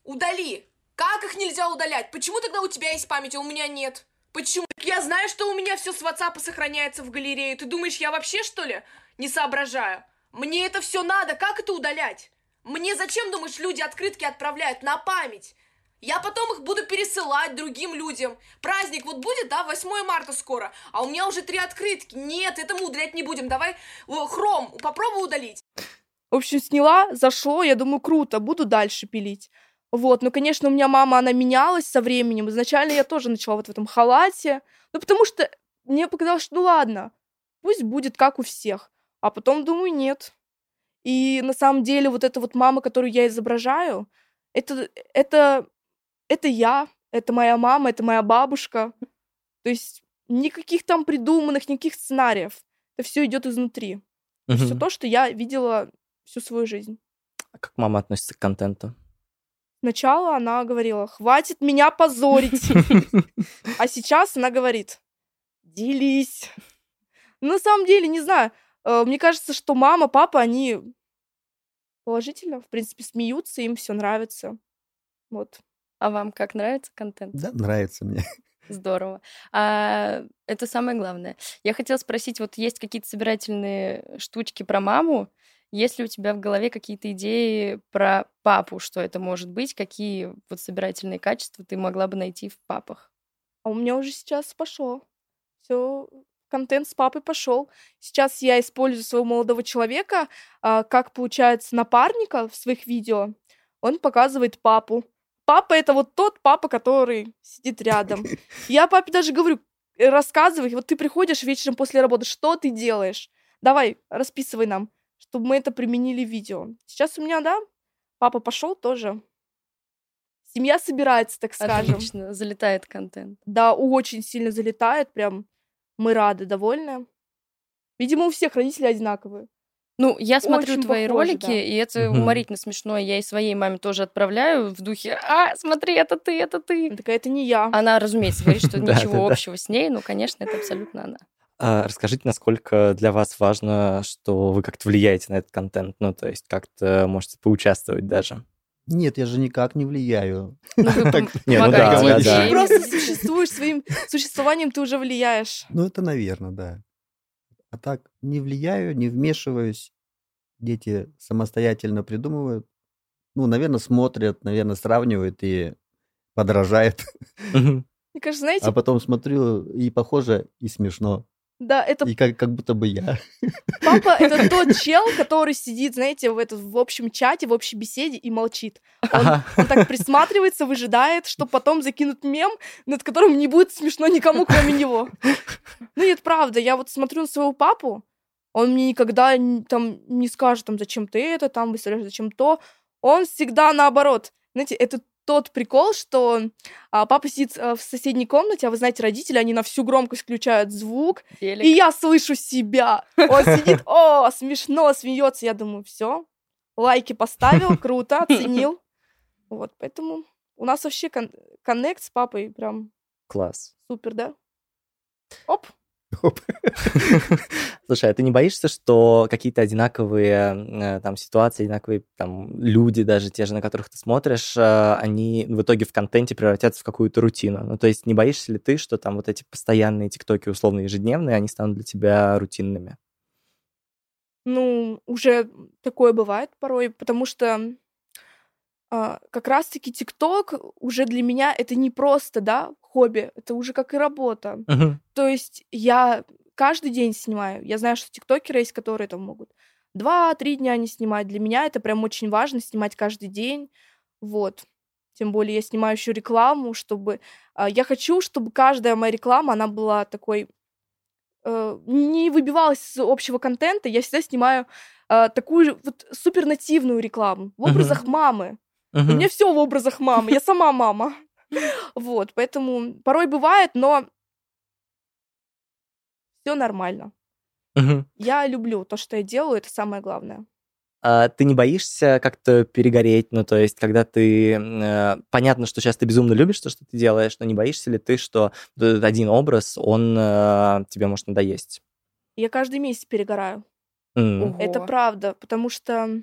Удали. Как их нельзя удалять? Почему тогда у тебя есть память, а у меня нет? Почему? Я знаю, что у меня все с WhatsApp сохраняется в галерее. Ты думаешь, я вообще что ли не соображаю? Мне это все надо. Как это удалять? Мне зачем, думаешь, люди открытки отправляют на память? Я потом их буду пересылать другим людям. Праздник вот будет, да, 8 марта скоро, а у меня уже три открытки. Нет, это мы удалять не будем. Давай э, хром, попробуй удалить. В общем, сняла, зашло, я думаю, круто, буду дальше пилить. Вот, ну, конечно, у меня мама, она менялась со временем. Изначально я тоже начала вот в этом халате. Ну, потому что мне показалось, что ну ладно, пусть будет как у всех. А потом думаю, нет. И на самом деле вот эта вот мама, которую я изображаю, это, это, это я, это моя мама, это моя бабушка. То есть никаких там придуманных, никаких сценариев. Это все идет изнутри. Мгм. Все то, что я видела всю свою жизнь. А как мама относится к контенту? Сначала она говорила, хватит меня позорить. А сейчас она говорит, делись. На самом деле, не знаю, э, мне кажется, что мама, папа, они положительно, в принципе, смеются, им все нравится. Вот. А вам как нравится контент? Да, нравится мне. Здорово. А, это самое главное. Я хотела спросить, вот есть какие-то собирательные штучки про маму? Есть ли у тебя в голове какие-то идеи про папу, что это может быть? Какие вот собирательные качества ты могла бы найти в папах? А у меня уже сейчас пошел. Все, контент с папой пошел. Сейчас я использую своего молодого человека, а, как получается, напарника в своих видео. Он показывает папу. Папа это вот тот папа, который сидит рядом. Я папе даже говорю, «Э, рассказывай, вот ты приходишь вечером после работы, что ты делаешь? Давай, расписывай нам, чтобы мы это применили в видео. Сейчас у меня, да, папа пошел тоже. Семья собирается, так скажем. Отлично, залетает контент. Да, очень сильно залетает, прям мы рады, довольны. Видимо, у всех родители одинаковые. Ну, я смотрю Очень твои похоже, ролики, да. и это Мгм. уморительно смешно. Я и своей маме тоже отправляю в духе «А, смотри, это ты, это ты!» Такая, это не я. Она, разумеется, говорит, что ничего общего с ней, но, конечно, это абсолютно она. А расскажите, насколько для вас важно, что вы как-то влияете на этот контент, ну, то есть как-то можете поучаствовать даже. Нет, я же никак не влияю. Ну, Не, ну да, да, Ты просто существуешь своим существованием, ты уже влияешь. Ну, это, наверное, да. А так, не влияю, не вмешиваюсь. Дети самостоятельно придумывают. Ну, наверное, смотрят, наверное, сравнивают и подражают. Мне кажется, знаете, А потом смотрю, и похоже, и смешно. Да, это И как, как будто бы я. папа, это тот чел, который сидит, знаете, в, этот, в общем чате, в общей беседе и молчит. Он, Ага. он так присматривается, выжидает, что потом закинут мем, над которым не будет смешно никому, кроме него. Ну нет, правда, я вот смотрю на своего папу, он мне никогда там не скажет, там, зачем ты это, там, выставляешь, зачем то. Он всегда наоборот. Знаете, это тот прикол, что а, папа сидит а, в соседней комнате, а вы знаете, родители, они на всю громкость включают звук, Телек. и я слышу себя. Он сидит, о, смешно, смеется. Я думаю, все, лайки поставил, круто, оценил. Вот, поэтому у нас вообще кон- коннект с папой прям Класс. супер, да? Оп, Слушай, а ты не боишься, что какие-то одинаковые э, там ситуации, одинаковые там люди, даже те же, на которых ты смотришь, э, они в итоге в контенте превратятся в какую-то рутину? Ну, то есть не боишься ли ты, что там вот эти постоянные тиктоки, условно ежедневные, они станут для тебя рутинными? ну, уже такое бывает порой, потому что как раз-таки ТикТок уже для меня это не просто, да, хобби, это уже как и работа. Мгм. То есть я каждый день снимаю. Я знаю, что тиктокеры есть, которые там могут два-три дня не снимать. Для меня это прям очень важно, снимать каждый день. Вот. Тем более я снимаю еще рекламу, чтобы... а, Я хочу, чтобы каждая моя реклама, она была такой... э, Не выбивалась из общего контента. Я всегда снимаю а, такую вот супер нативную рекламу в образах мамы. У Мгм. меня все в образах мамы. Я сама мама. Вот, поэтому порой бывает, но все нормально. Я люблю то, что я делаю, это самое главное. А ты не боишься как-то перегореть? Ну, то есть, когда ты... э, понятно, что сейчас ты безумно любишь то, что ты делаешь, но не боишься ли ты, что этот один образ, он э, тебе может надоесть? Я каждый месяц перегораю. М. Это правда, потому что,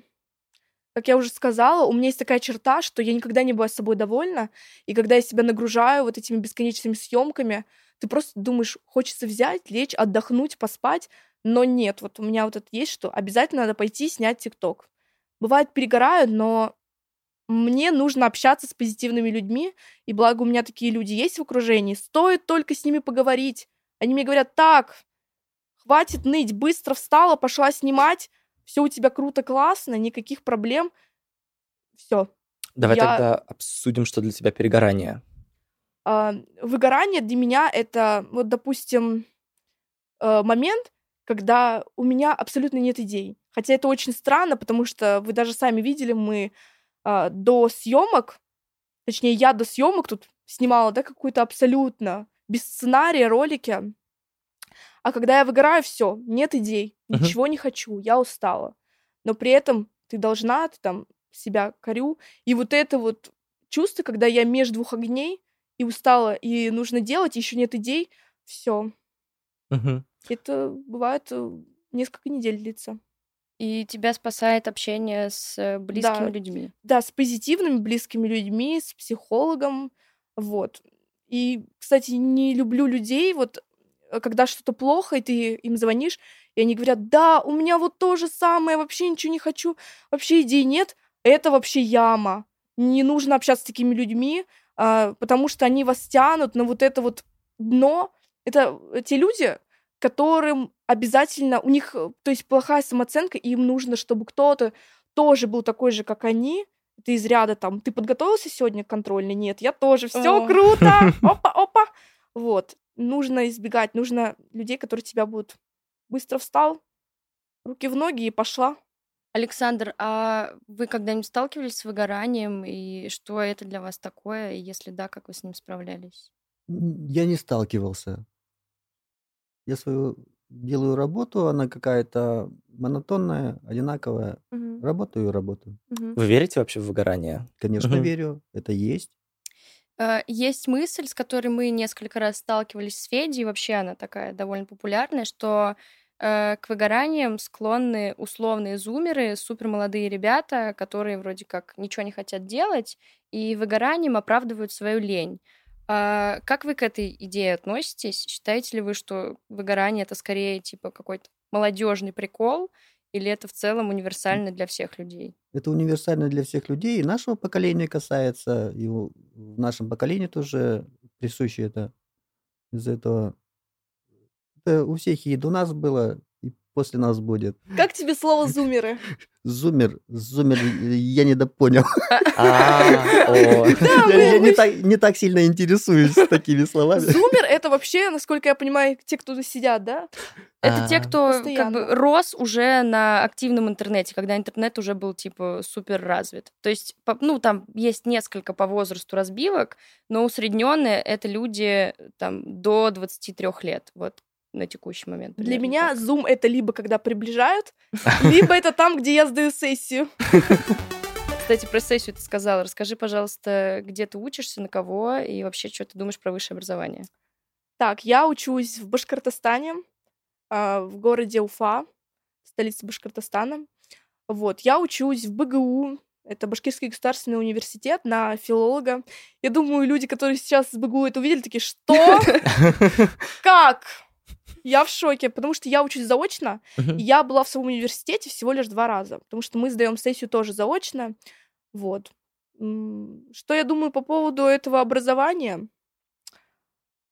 как я уже сказала, у меня есть такая черта, что я никогда не бываю с собой довольна, и когда я себя нагружаю вот этими бесконечными съемками, ты просто думаешь, хочется взять, лечь, отдохнуть, поспать, но нет, вот у меня вот это есть, что обязательно надо пойти снять ТикТок. Бывает, перегораю, но мне нужно общаться с позитивными людьми, и благо у меня такие люди есть в окружении, стоит только с ними поговорить. Они мне говорят, так, хватит ныть, быстро встала, пошла снимать, все у тебя круто, классно, никаких проблем. Все. Давай Я- тогда обсудим, что для тебя перегорание. А, выгорание для меня это, вот, допустим, э, момент, когда у меня абсолютно нет идей. Хотя это очень странно, потому что вы даже сами видели, мы а, до съемок, точнее, я до съемок тут снимала, да, какую-то абсолютно без сценария ролики. А когда я выгораю, все, нет идей, ничего не хочу, я устала. Но при этом ты должна, ты там себя корю. И вот это вот чувство, когда я между двух огней, и устала, и нужно делать, еще нет идей, все. Мгм. Это бывает э, несколько недель длится. И тебя спасает общение с э, близкими Да. людьми. Да, с позитивными близкими людьми, с психологом, вот. И, кстати, не люблю людей, вот, когда что-то плохо, и ты им звонишь, и они говорят, да, у меня вот то же самое, вообще ничего не хочу, вообще идей нет, это вообще яма. Не нужно общаться с такими людьми, а, потому что они вас тянут на вот это вот дно. Это те люди, которым обязательно, у них, э, то есть плохая самооценка, и им нужно, чтобы кто-то тоже был такой же, как они. Это из ряда там, ты подготовился сегодня к контрольной? Нет, я тоже. Все круто! Опа, опа! Вот. Нужно избегать, нужно людей, которые тебя будут быстро встал, руки в ноги и пошла. Александр, а вы когда-нибудь сталкивались с выгоранием, и что это для вас такое, и если да, как вы с ним справлялись? Я не сталкивался. Я свою делаю работу, она какая-то монотонная, одинаковая. Работаю и работаю. Вы верите вообще в выгорание? Конечно, Мгм. верю, это есть. Э, Есть мысль, с которой мы несколько раз сталкивались с Федей, вообще она такая довольно популярная, что э, к выгораниям склонны условные зумеры, супермолодые ребята, которые вроде как ничего не хотят делать, и выгоранием оправдывают свою лень. А как вы к этой идее относитесь? Считаете ли вы, что выгорание это скорее типа какой-то молодежный прикол, или это в целом универсально для всех людей? Это универсально для всех людей, и нашего поколения касается, и в нашем поколении тоже присуще это. Из-за этого это у всех и до нас было, после нас будет. Как тебе слово зумеры? Зумер, зумер, я недопонял. А, Я, не, так, не так сильно интересуюсь такими словами. Зумер это вообще, насколько я понимаю, те, кто сидят, да? Это те, А. кто как бы Постоянно. рос уже на активном интернете, когда интернет уже был типа супер развит. То есть, ну, там есть несколько по возрасту разбивок, но усредненные это люди там до 23 лет, вот на текущий момент. Для меня так. зум это либо когда приближают, либо это там, где я сдаю сессию. Кстати, про сессию ты сказала. Расскажи, пожалуйста, где ты учишься, на кого и вообще, что ты думаешь про высшее образование? Так, я учусь в Башкортостане, а, в городе Уфа, столице Башкортостана. Вот, я учусь в БГУ, это Башкирский государственный университет на филолога. Я думаю, люди, которые сейчас с БГУ это увидели, такие, что? Как? Я в шоке, потому что я учусь заочно, я была в своем университете всего лишь два раза, потому что мы сдаем сессию тоже заочно. Вот. Что я думаю по поводу этого образования?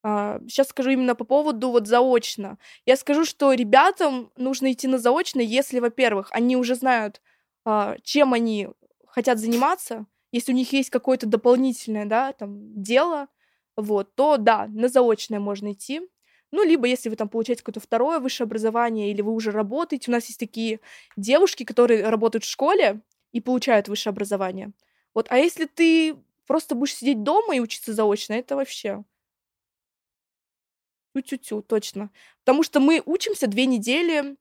Сейчас скажу именно по поводу вот заочно. Я скажу, что ребятам нужно идти на заочно, если, во-первых, они уже знают, а, чем они хотят заниматься, если у них есть какое-то дополнительное, да, там, дело, вот, то да, на заочное можно идти. Ну, либо если вы там получаете какое-то второе высшее образование, или вы уже работаете. У нас есть такие девушки, которые работают в школе и получают высшее образование. Вот, а если ты просто будешь сидеть дома и учиться заочно, это вообще тю-тю-тю, точно. Потому что мы учимся две недели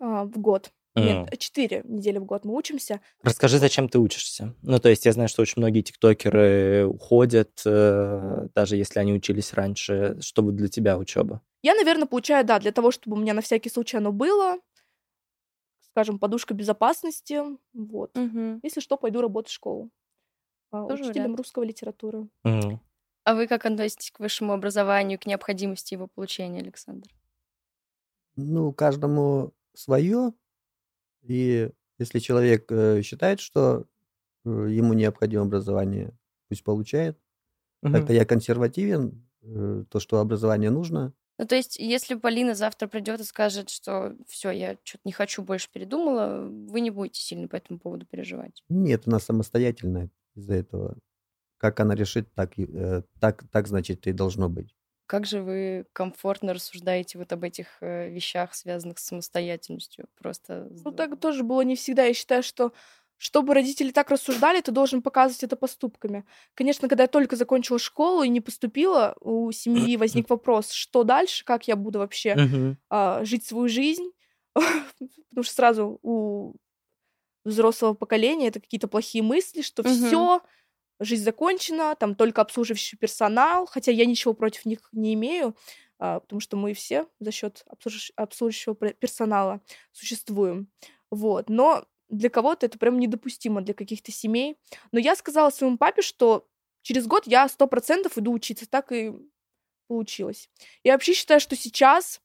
а, в год. Нет, четыре недели в год мы учимся. Расскажи, зачем ты учишься? Ну, то есть я знаю, что очень многие тиктокеры уходят, э, даже если они учились раньше. Что будет для тебя учеба? Я, наверное, получаю, да, для того, чтобы у меня на всякий случай оно было, скажем, подушка безопасности, вот. Мгм. Если что, пойду работать в школу. а, Тоже Учителем вариант. русского литературы. М. А вы как относитесь к высшему образованию, к необходимости его получения, Александр? Ну, каждому свое. И если человек э, считает, что э, ему необходимо образование, пусть получает. Мгм. Так-то я консервативен. э, То, что образование нужно, Ну, то есть, если Полина завтра придет и скажет, что все, я что-то не хочу, больше передумала, вы не будете сильно по этому поводу переживать. Нет, она самостоятельная из-за этого. Как она решит, так, так, так значит, и должно быть. Как же вы комфортно рассуждаете вот об этих э, вещах, связанных с самостоятельностью? Просто Ну, так тоже было не всегда. Я считаю, что чтобы родители так рассуждали, ты должен показывать это поступками. Конечно, когда я только закончила школу и не поступила, у семьи возник вопрос, что дальше, как я буду вообще а, жить свою жизнь, потому что сразу у взрослого поколения это какие-то плохие мысли, что все, жизнь закончена, там только обслуживающий персонал, хотя я ничего против них не имею, а, потому что мы все за счет обслуживающего персонала существуем. Вот. Но для кого-то это прям недопустимо, для каких-то семей. Но я сказала своему папе, что через год я сто процентов иду учиться. Так и получилось. Я вообще считаю, что сейчас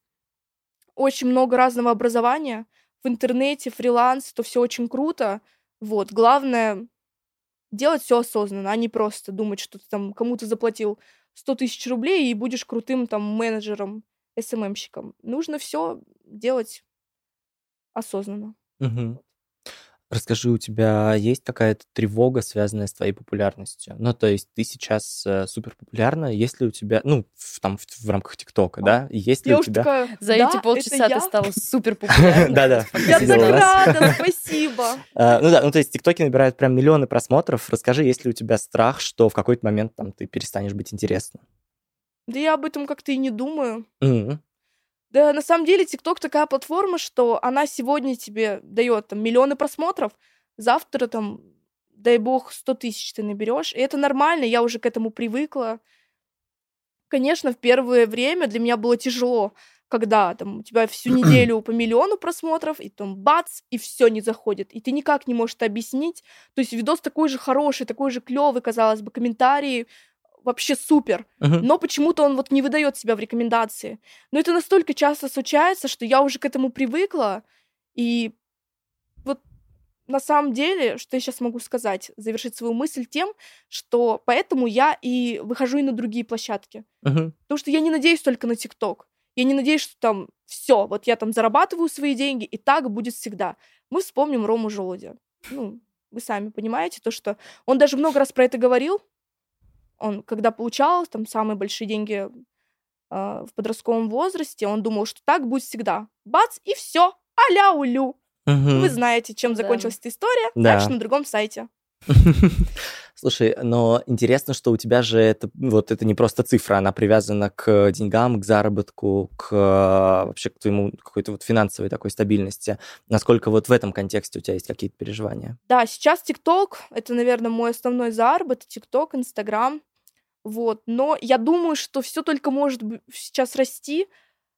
очень много разного образования в интернете, фриланс, это все очень круто. Вот, главное делать все осознанно, а не просто думать, что ты там кому-то заплатил 100 тысяч рублей и будешь крутым там менеджером, СММщиком. Нужно все делать осознанно. Мгм. Расскажи, у тебя есть какая-то тревога, связанная с твоей популярностью? Ну, то есть ты сейчас э, супер популярна, есть ли у тебя, ну, в, там в, в рамках ТикТока, да? Есть ли Я у уж тебя... такая, За «Да, эти полчаса ты я?» стала супер популярной. Да-да, Я так у рада, спасибо. А, Ну да, ну то есть ТикТоки набирают прям миллионы просмотров. Расскажи, есть ли у тебя страх, что в какой-то момент там ты перестанешь быть интересным? Да я об этом как-то и не думаю. Да, на самом деле, ТикТок такая платформа, что она сегодня тебе дает там миллионы просмотров, завтра там, дай бог, 100 тысяч ты наберешь. И это нормально, я уже к этому привыкла. Конечно, в первое время для меня было тяжело, когда там у тебя всю неделю по миллиону просмотров, и там бац, и все не заходит. И ты никак не можешь это объяснить. То есть видос такой же хороший, такой же клевый, казалось бы, комментарии вообще супер мгм. но почему-то он вот не выдает себя в рекомендации. Но это настолько часто случается, что я уже к этому привыкла, и вот на самом деле, что я сейчас могу сказать, завершить свою мысль тем, что поэтому я и выхожу и на другие площадки. Мгм. Потому что я не надеюсь только на ТикТок. Я не надеюсь, что там все, вот я там зарабатываю свои деньги, и так будет всегда. Мы вспомним Рому Желудя. Ну, вы сами понимаете, то, что он даже много раз про это говорил. Он, когда получал там самые большие деньги а, в подростковом возрасте, он думал, что так будет всегда. Бац, и все, аля улю. Мгм. Вы знаете, чем Да. закончилась эта история. Да. Дальше на другом сайте. Слушай, но интересно, что у тебя же это вот это не просто цифра, она привязана к деньгам, к заработку, к э, вообще к твоему какой-то вот финансовой такой стабильности. Насколько вот в этом контексте у тебя есть какие-то переживания? Да, сейчас ТикТок, это, наверное, мой основной заработок, ТикТок, Инстаграм, вот, но я думаю, что все только может сейчас расти,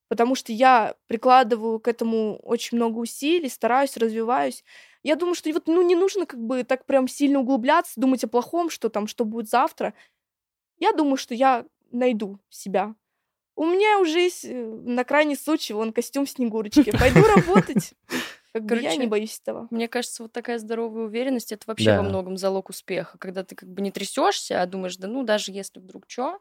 потому что я прикладываю к этому очень много усилий, стараюсь, развиваюсь. Я думаю, что вот, ну, не нужно как бы так прям сильно углубляться, думать о плохом, что там, что будет завтра. Я думаю, что я найду себя. У меня уже есть э, на крайний случай вон костюм Снегурочки. Пойду работать. Как бы я Короче, не боюсь этого. Мне кажется, вот такая здоровая уверенность это вообще во Да. многом залог успеха, когда ты как бы не трясешься, а думаешь, да ну даже если вдруг что,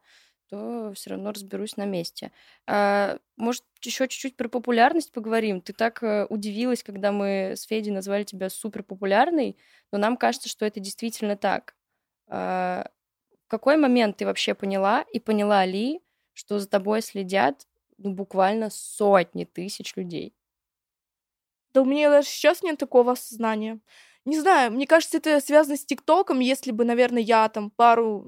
то все равно разберусь на месте. А, может, еще чуть-чуть про популярность поговорим? Ты так э, удивилась, когда мы с Федей назвали тебя супер популярной, но нам кажется, что это действительно так. А, в какой момент ты вообще поняла и поняла ли, что за тобой следят ну, буквально сотни тысяч людей? Да у меня даже сейчас нет такого осознания. Не знаю, мне кажется, это связано с ТикТоком. Если бы, наверное, я там пару,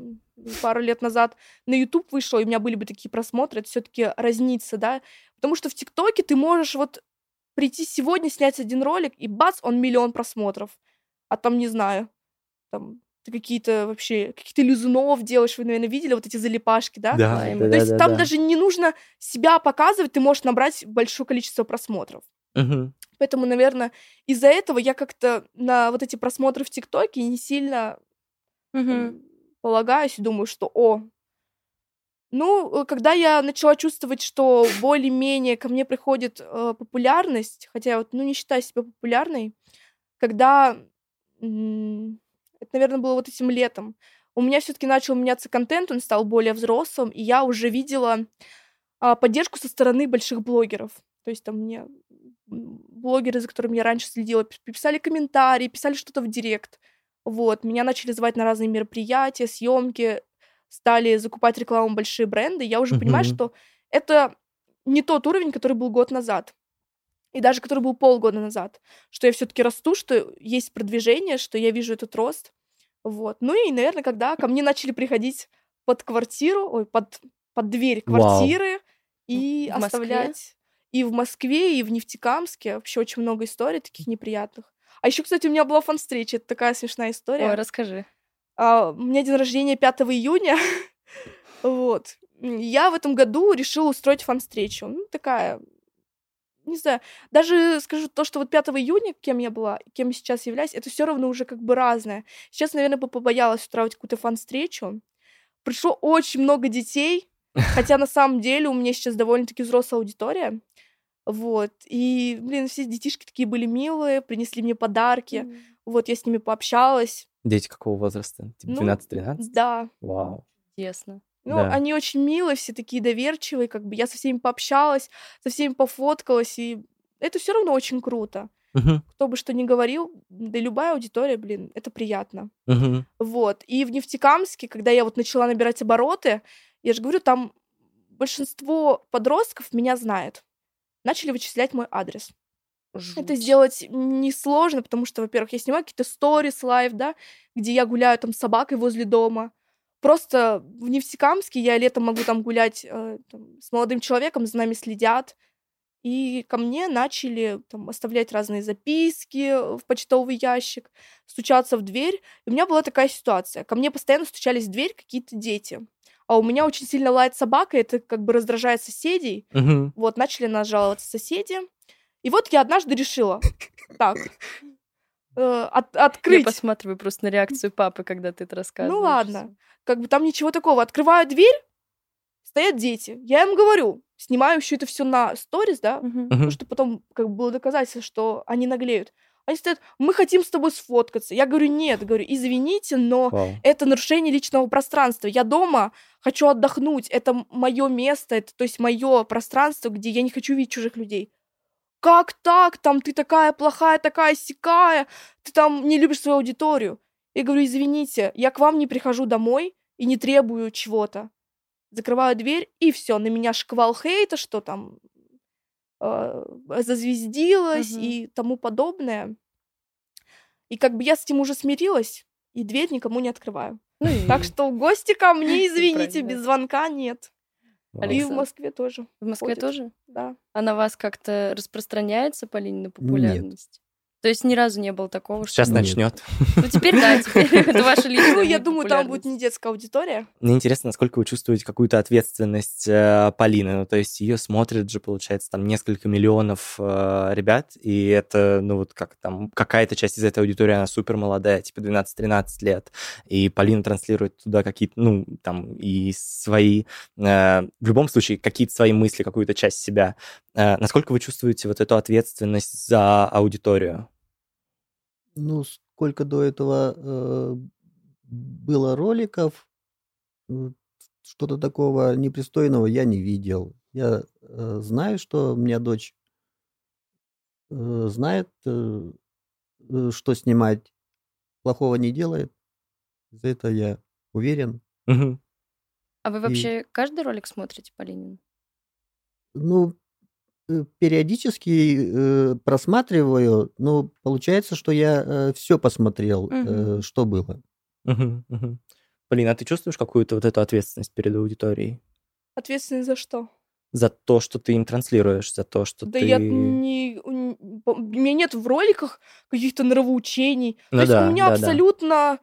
пару лет назад на YouTube вышла, и у меня были бы такие просмотры, это все-таки разнится, да. Потому что в ТикТоке ты можешь вот прийти сегодня, снять один ролик, и бац, он миллион просмотров. А там, не знаю, там ты какие-то вообще, каких-то лизунов делаешь, вы, наверное, видели вот эти залипашки, да? Да, Лайм. да, То есть да, там да. даже не нужно себя показывать, ты можешь набрать большое количество просмотров. Мгм. Поэтому, наверное, из-за этого я как-то на вот эти просмотры в ТикТоке не сильно м, полагаюсь и думаю, что о. Ну, э, когда я начала чувствовать, что более-менее ко мне приходит э, популярность, хотя я вот, ну, не считаю себя популярной, когда, это, наверное, было вот этим летом, у меня все-таки начал меняться контент, он стал более взрослым, и я уже видела а, поддержку со стороны больших блогеров. То есть там мне блогеры, за которыми я раньше следила, пи- писали комментарии, писали что-то в директ. Вот, меня начали звать на разные мероприятия, съемки, стали закупать рекламу большие бренды. Я уже понимаю, что это не тот уровень, который был год назад. И даже который был полгода назад. Что я все-таки расту, что есть продвижение, что я вижу этот рост. Вот. Ну и, наверное, когда ко мне начали приходить под квартиру, ой, под, под дверь Вау. квартиры и В оставлять и в Москве, и в Нефтекамске. Вообще очень много историй таких неприятных. А еще, кстати, у меня была фан-встреча. Это такая смешная история. Ой, расскажи. А, у меня день рождения 5 июня. вот. Я в этом году решила устроить фан-встречу. Ну, такая, не знаю, даже скажу то, что вот 5 июня, кем я была, кем я сейчас являюсь, это все равно уже как бы разное. Сейчас, наверное, бы побоялась устраивать какую-то фан-встречу. Пришло очень много детей, хотя на самом деле у меня сейчас довольно-таки взрослая аудитория. Вот. И, блин, все детишки такие были милые, принесли мне подарки. Вот, я с ними пообщалась. Дети какого возраста? Типа Ну, 12-13? Да. Вау. Честно. Ну, Да. они очень милые, все такие доверчивые, как бы я со всеми пообщалась, со всеми пофоткалась, и это все равно очень круто. Мгм, Кто бы что ни говорил, да и любая аудитория, блин, это приятно. мгм. Вот. И в Нефтекамске, когда я вот начала набирать обороты, я же говорю, там большинство подростков меня знает. Начали вычислять мой адрес. Это Жуть. сделать несложно, потому что, во-первых, я снимаю какие-то сторис, live, да, где я гуляю там с собакой возле дома. Просто в Нефтекамске я летом могу там гулять э, там, с молодым человеком, за нами следят. И ко мне начали там, оставлять разные записки в почтовый ящик, стучаться в дверь. И у меня была такая ситуация. Ко мне постоянно стучались в дверь какие-то дети. А у меня очень сильно лает собака, это как бы раздражает соседей. Мгм. Вот, начали нас жаловаться соседи. И вот я однажды решила, так, э, от- Я открыть. посматриваю просто на реакцию папы, когда ты это рассказываешь. Ну ладно, как бы там ничего такого. Открываю дверь, стоят дети. Я им говорю, снимаю еще это все на сторис, да, Мгм. ну, чтобы потом как бы было доказательство, что они наглеют. Они стоят, мы хотим с тобой сфоткаться. Я говорю, нет, говорю, извините, но Вау. это нарушение личного пространства. Я дома хочу отдохнуть. Это мое место, это то есть мое пространство, где я не хочу видеть чужих людей. Как так? Там ты такая плохая, такая сякая, ты там не любишь свою аудиторию. Я говорю, извините, я к вам не прихожу домой и не требую чего-то. Закрываю дверь, и все, на меня шквал хейта, что там э, зазвездилась Мгм. и тому подобное. И как бы я с этим уже смирилась, и дверь никому не открываю. Ну и Так что гости ко мне, извините, без звонка нет. И в. Москве тоже. в Москве ходит. тоже? Да. А на вас как-то распространяется, Полина, популярность? То есть ни разу не было такого, что... Сейчас Нет. начнет. Ну теперь да, теперь это ваша личная Ну, я думаю, там будет не детская аудитория. Мне интересно, насколько вы чувствуете какую-то ответственность э, Полины. Ну, то есть ее смотрят же, получается, там несколько миллионов э, ребят, и это, ну, вот как там, какая-то часть из этой аудитории, она супер молодая, типа 12-13 лет, и Полина транслирует туда какие-то, ну, там, и свои, э, в любом случае, какие-то свои мысли, какую-то часть себя. Э, насколько вы чувствуете вот эту ответственность за аудиторию? Ну, сколько до этого э, было роликов, что-то такого непристойного я не видел. Я э, знаю, что у меня дочь э, знает, э, э, что снимать, плохого не делает. За это я уверен. Мгм. А вы вообще каждый ролик смотрите, Полинин? Ну, э, периодически э, просматриваю, но получается, что я все посмотрел, э, Мгм. что было. Мгм, мгм. Полина, а ты чувствуешь какую-то вот эту ответственность перед аудиторией? Ответственность за что? За то, что ты им транслируешь, за то, что Да ты... я не... У меня нет в роликах каких-то нравоучений. Ну То есть да, у меня да, да. абсолютно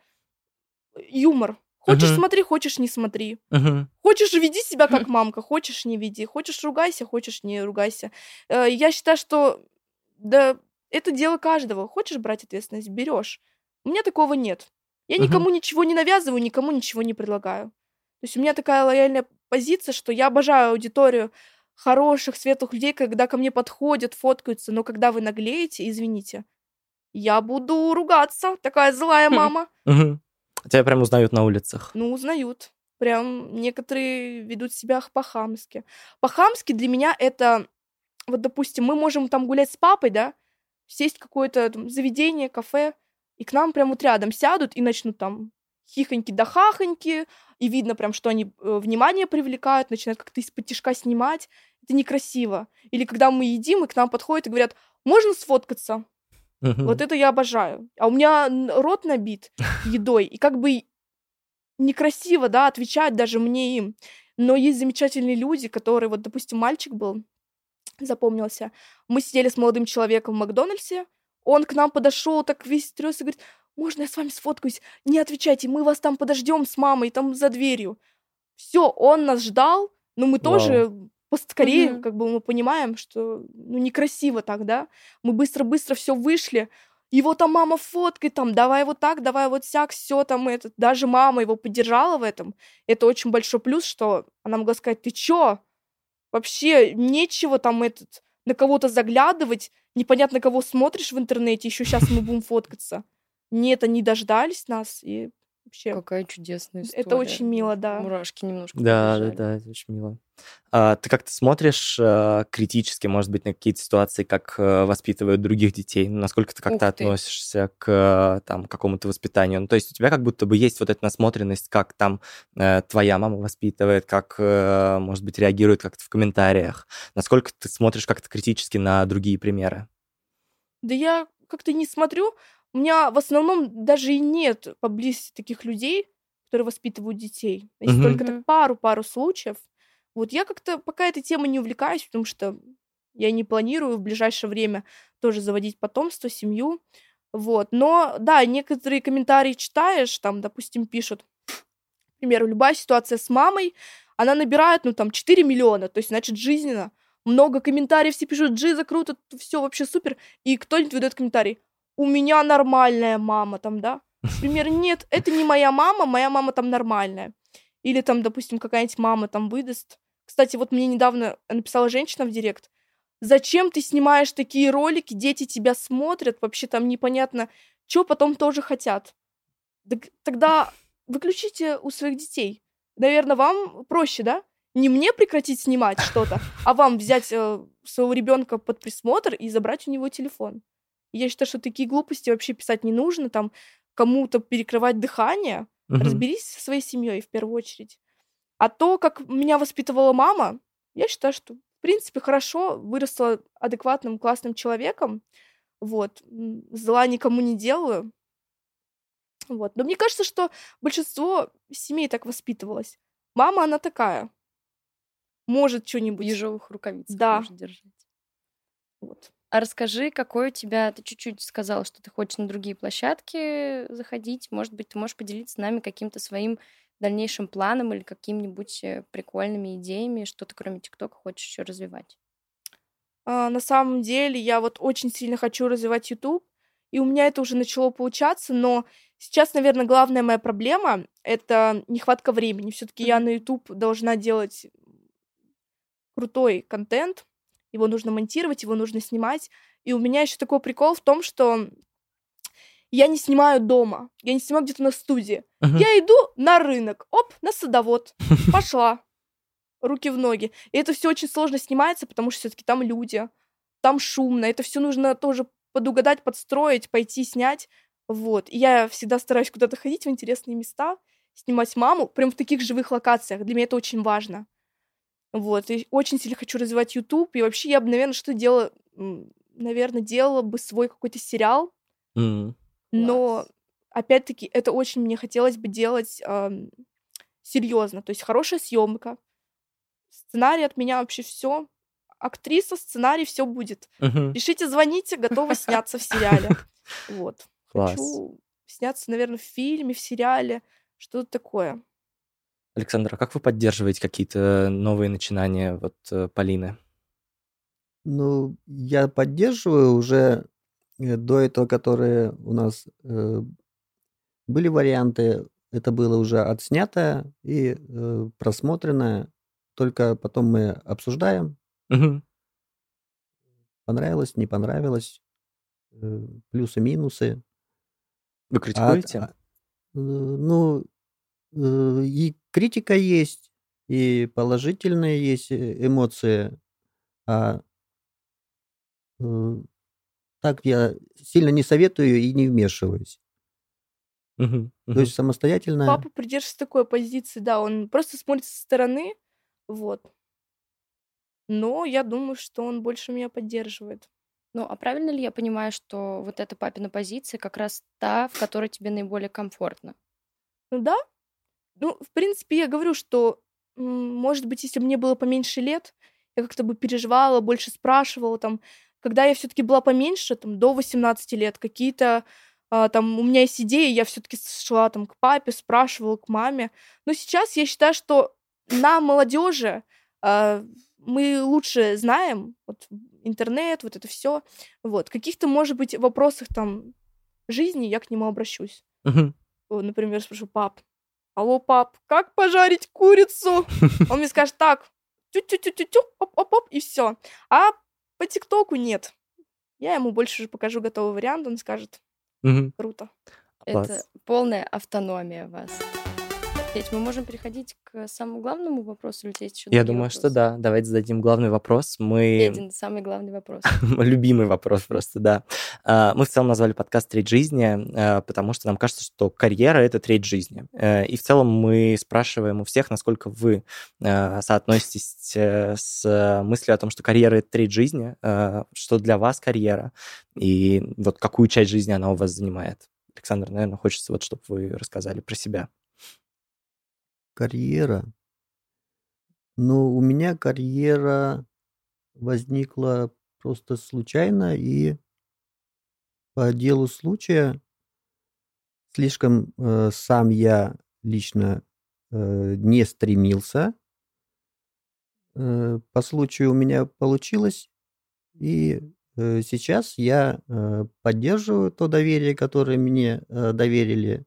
юмор. Хочешь Мгм. смотри, хочешь не смотри. Мгм, Хочешь веди себя как мамка, хочешь не веди. Хочешь ругайся, хочешь не ругайся. Э, Я считаю, что да, это дело каждого. Хочешь брать ответственность, берешь. У меня такого нет. Я Мгм. никому ничего не навязываю, никому ничего не предлагаю. То есть у меня такая лояльная позиция, что я обожаю аудиторию хороших, светлых людей, когда ко мне подходят, фоткаются, но когда вы наглеете, извините, я буду ругаться, такая злая мама. мгм. Тебя прям узнают на улицах. Ну, узнают. Прям некоторые ведут себя по-хамски. По-хамски для меня это, вот, допустим, мы можем там гулять с папой, да, сесть в какое-то там заведение, кафе, и к нам прям вот рядом сядут и начнут там хихоньки да хахоньки, и видно прям, что они э, внимание привлекают, начинают как-то из-под тишка снимать. Это некрасиво. Или когда мы едим, и к нам подходят и говорят, можно сфоткаться? Мгм. Вот это я обожаю. А у меня рот набит едой, и как бы некрасиво, да, отвечать даже мне им. Но есть замечательные люди, которые, вот, допустим, мальчик был, запомнился. Мы сидели с молодым человеком в Макдональдсе, он к нам подошел, так весь тряс и говорит, можно я с вами сфоткаюсь? Не отвечайте, мы вас там подождем с мамой, там за дверью. Все, он нас ждал, но мы тоже поскорее, Мгм. как бы мы понимаем, что ну некрасиво так, да? Мы быстро-быстро все вышли, его там мама фоткает, там, давай вот так, давай вот сяк, все там это. Даже мама его поддержала в этом. Это очень большой плюс, что она могла сказать, ты чё? Вообще нечего там этот, на кого-то заглядывать, непонятно кого смотришь в интернете, еще сейчас мы будем фоткаться. Нет, они дождались нас, и вообще Какая чудесная история. это очень мило, да. Мурашки немножко Да, да, побежали. да, это очень мило. А, ты как-то смотришь а, критически, может быть, на какие-то ситуации, как а, воспитывают других детей? Насколько ты как-то относишься к там, какому-то воспитанию? Ну, то есть у тебя как будто бы есть вот эта насмотренность, как там э, твоя мама воспитывает, как, э, может быть, реагирует как-то в комментариях. Насколько ты смотришь как-то критически на другие примеры? Да я как-то не смотрю. У меня в основном даже и нет поблизости таких людей, которые воспитывают детей. Есть Мгм. только пару-пару случаев. Вот я как-то пока этой темой не увлекаюсь, потому что я не планирую в ближайшее время тоже заводить потомство, семью. Вот. Но да, некоторые комментарии читаешь, там, допустим, пишут, к примеру, любая ситуация с мамой, она набирает, ну, там, 4 миллиона, то есть, значит, жизненно. Много комментариев, все пишут, Джиза, круто, все вообще супер. И кто-нибудь выдает комментарий, у меня нормальная мама там, да? Например, нет, это не моя мама, моя мама там нормальная. Или там, допустим, какая-нибудь мама там выдаст. Кстати, вот мне недавно написала женщина в директ, зачем ты снимаешь такие ролики, дети тебя смотрят, вообще там непонятно, что потом тоже хотят. Так- тогда выключите у своих детей. Наверное, вам проще, да? Не мне прекратить снимать что-то, а вам взять э, своего ребенка под присмотр и забрать у него телефон. Я считаю, что такие глупости вообще писать не нужно, там кому-то перекрывать дыхание. Мгм. Разберись со своей семьей в первую очередь. А то, как меня воспитывала мама, я считаю, что в принципе хорошо, выросла адекватным, классным человеком. Вот. Зла никому не делаю. Вот. Но мне кажется, что большинство семей так воспитывалось. Мама, она такая. Может что-нибудь. ежовых рукавицах Да. может держать. Вот. А расскажи, какой у тебя... Ты чуть-чуть сказала, что ты хочешь на другие площадки заходить. Может быть, ты можешь поделиться с нами каким-то своим дальнейшим планом или какими-нибудь э, прикольными идеями, что ты кроме ТикТока хочешь еще развивать? А, на самом деле я вот очень сильно хочу развивать YouTube, и у меня это уже начало получаться, но сейчас, наверное, главная моя проблема — это нехватка времени. Все-таки я Мгм. на YouTube должна делать крутой контент, его нужно монтировать, его нужно снимать. И у меня еще такой прикол в том, что я не снимаю дома, я не снимаю где-то на студии. Мгм. Я иду на рынок, оп, на садовод, пошла, руки в ноги. И это все очень сложно снимается, потому что все-таки там люди, там шумно, это все нужно тоже подугадать, подстроить, пойти снять. Вот. И я всегда стараюсь куда-то ходить в интересные места, снимать маму, прям в таких живых локациях. Для меня это очень важно. Вот. И очень сильно хочу развивать YouTube. И вообще я бы, наверное, что делала? Наверное, делала бы свой какой-то сериал, М. но опять-таки это очень мне хотелось бы делать серьезно. То есть хорошая съемка, сценарий от меня вообще все. Актриса, сценарий, все будет. Мгм. Пишите, звоните, готова сняться в сериале. Вот. Класс. Хочу сняться, наверное, в фильме, в сериале, что-то такое. Александр, а как вы поддерживаете какие-то новые начинания вот э, Полины? Ну, я поддерживаю уже э, до этого, которые у нас э, были варианты, это было уже отснято и э, просмотрено, только потом мы обсуждаем, Мгм. понравилось, не понравилось, э, плюсы-минусы. Вы А, критикуете? а, э, ну, э, и критика есть, и положительные есть э, эмоции. А э, так я сильно не советую и не вмешиваюсь. Мгм, То мгм. есть самостоятельно... Папа придерживается такой позиции, да, он просто смотрит со стороны, вот. Но я думаю, что он больше меня поддерживает. Ну, а правильно ли я понимаю, что вот эта папина позиция как раз та, в которой тебе наиболее комфортно? Ну да. Ну, в принципе, я говорю, что, может быть, если бы мне было поменьше лет, я как-то бы переживала, больше спрашивала там. Когда я все-таки была поменьше, там, до 18 лет, какие-то а, там у меня есть идеи, я все-таки шла там к папе, спрашивала, к маме. Но сейчас я считаю, что на молодежи а, мы лучше знаем вот, интернет, вот это все. Вот. Каких-то, может быть, вопросах там жизни я к нему обращусь. Вот, например, спрошу, пап, алло, пап, как пожарить курицу? Он мне скажет, так, тю-тю-тю-тю-тю, оп-оп-оп, и все. А по ТикТоку нет. Я ему больше уже покажу готовый вариант, он скажет, Мгм. круто. Класс. Это полная автономия вас. Мы можем переходить к самому главному вопросу, или есть еще Я думаю, что вопросы? да. Давайте зададим главный вопрос. Мы... Федин, самый главный вопрос. Любимый вопрос просто, да. А, Мы в целом назвали подкаст «Треть жизни», а, потому что нам кажется, что карьера — это треть жизни. Э, И в целом мы спрашиваем у всех, насколько вы а, соотноситесь э, с мыслью о том, что карьера — это треть жизни, что для вас карьера, и вот какую часть жизни она у вас занимает. Александр, наверное, хочется вот, чтобы вы рассказали про себя. Карьера. Ну, у меня карьера возникла просто случайно и по делу случая. Слишком э, сам я лично э, не стремился. Э, по случаю у меня получилось, и э, сейчас я э, поддерживаю то доверие, которое мне э, доверили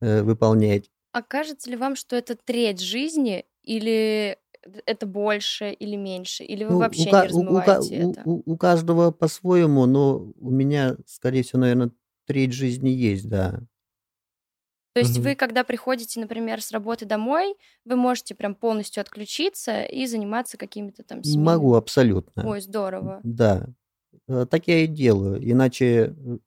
э, выполнять. А кажется ли вам, что это треть жизни, или это больше, или меньше, или вы Ну, вообще у, не размываете у- это? у- у каждого по-своему, но у меня, скорее всего, наверное, треть жизни есть, да. То есть Мгм. вы, когда приходите, например, с работы домой, вы можете прям полностью отключиться и заниматься какими-то там семейными... Могу абсолютно. Ой, здорово. Да. Э, Так я и делаю. Иначе э,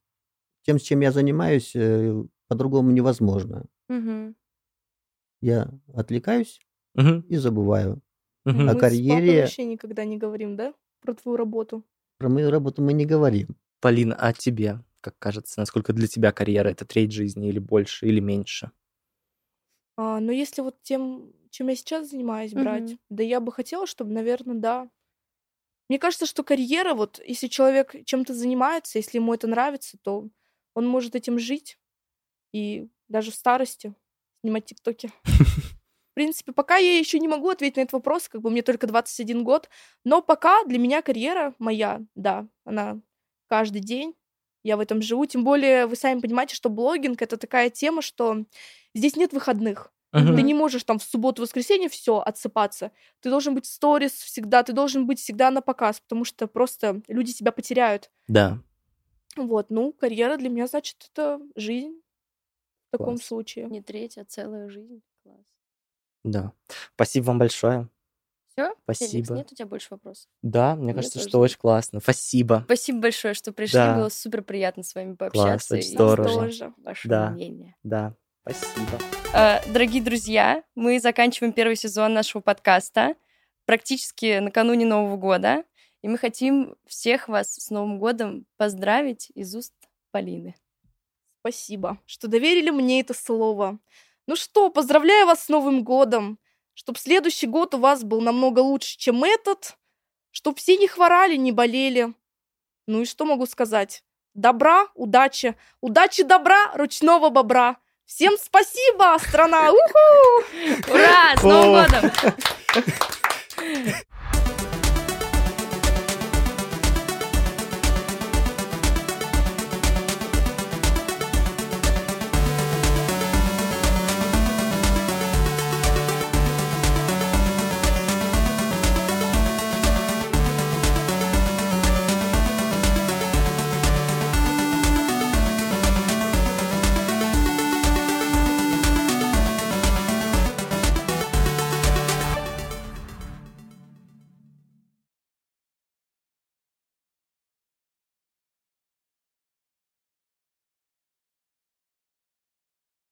тем, с чем я занимаюсь, э, по-другому невозможно. Мгм. Я отвлекаюсь Мгм, и забываю. мгм. О Мы карьере- вообще никогда не говорим, да, про твою работу? Про мою работу мы не говорим. Полина, а тебе, как кажется, насколько для тебя карьера — это треть жизни или больше, или меньше? А, но если вот тем, чем я сейчас занимаюсь, брать, Мгм. да я бы хотела, чтобы, наверное, да. Мне кажется, что карьера, вот если человек чем-то занимается, если ему это нравится, то он может этим жить и даже в старости снимать тиктоки. В принципе, пока я еще не могу ответить на этот вопрос, как бы мне только 21 год, но пока для меня карьера моя, да, она каждый день, я в этом живу. Тем более, вы сами понимаете, что блогинг — это такая тема, что здесь нет выходных. Мгм. Ты не можешь там в субботу-воскресенье все отсыпаться. Ты должен быть в сторис всегда, ты должен быть всегда на показ, потому что просто люди тебя потеряют. Да. Вот, ну, карьера для меня, значит, это жизнь в таком Класс. случае. Не треть, а целая жизнь. Класс. Да. Спасибо вам большое. Все? Спасибо. нет у тебя больше вопросов? Да, мне Мне кажется, тоже что очень классно. Спасибо. Спасибо большое, что пришли. Да. Было супер приятно с вами пообщаться. очень и здорово. Тоже. Ваше Да. мнение. Да, спасибо. Э, Дорогие друзья, мы заканчиваем первый сезон нашего подкаста практически накануне Нового года. И мы хотим всех вас с Новым годом поздравить из уст Полины. Спасибо, что доверили мне это слово. Ну что, поздравляю вас с Новым годом. Чтоб следующий год у вас был намного лучше, чем этот. Чтоб все не хворали, не болели. Ну и что могу сказать? Добра, удачи. Удачи, добра, ручного бобра. Всем спасибо, страна! Уху! Ура! С Новым годом!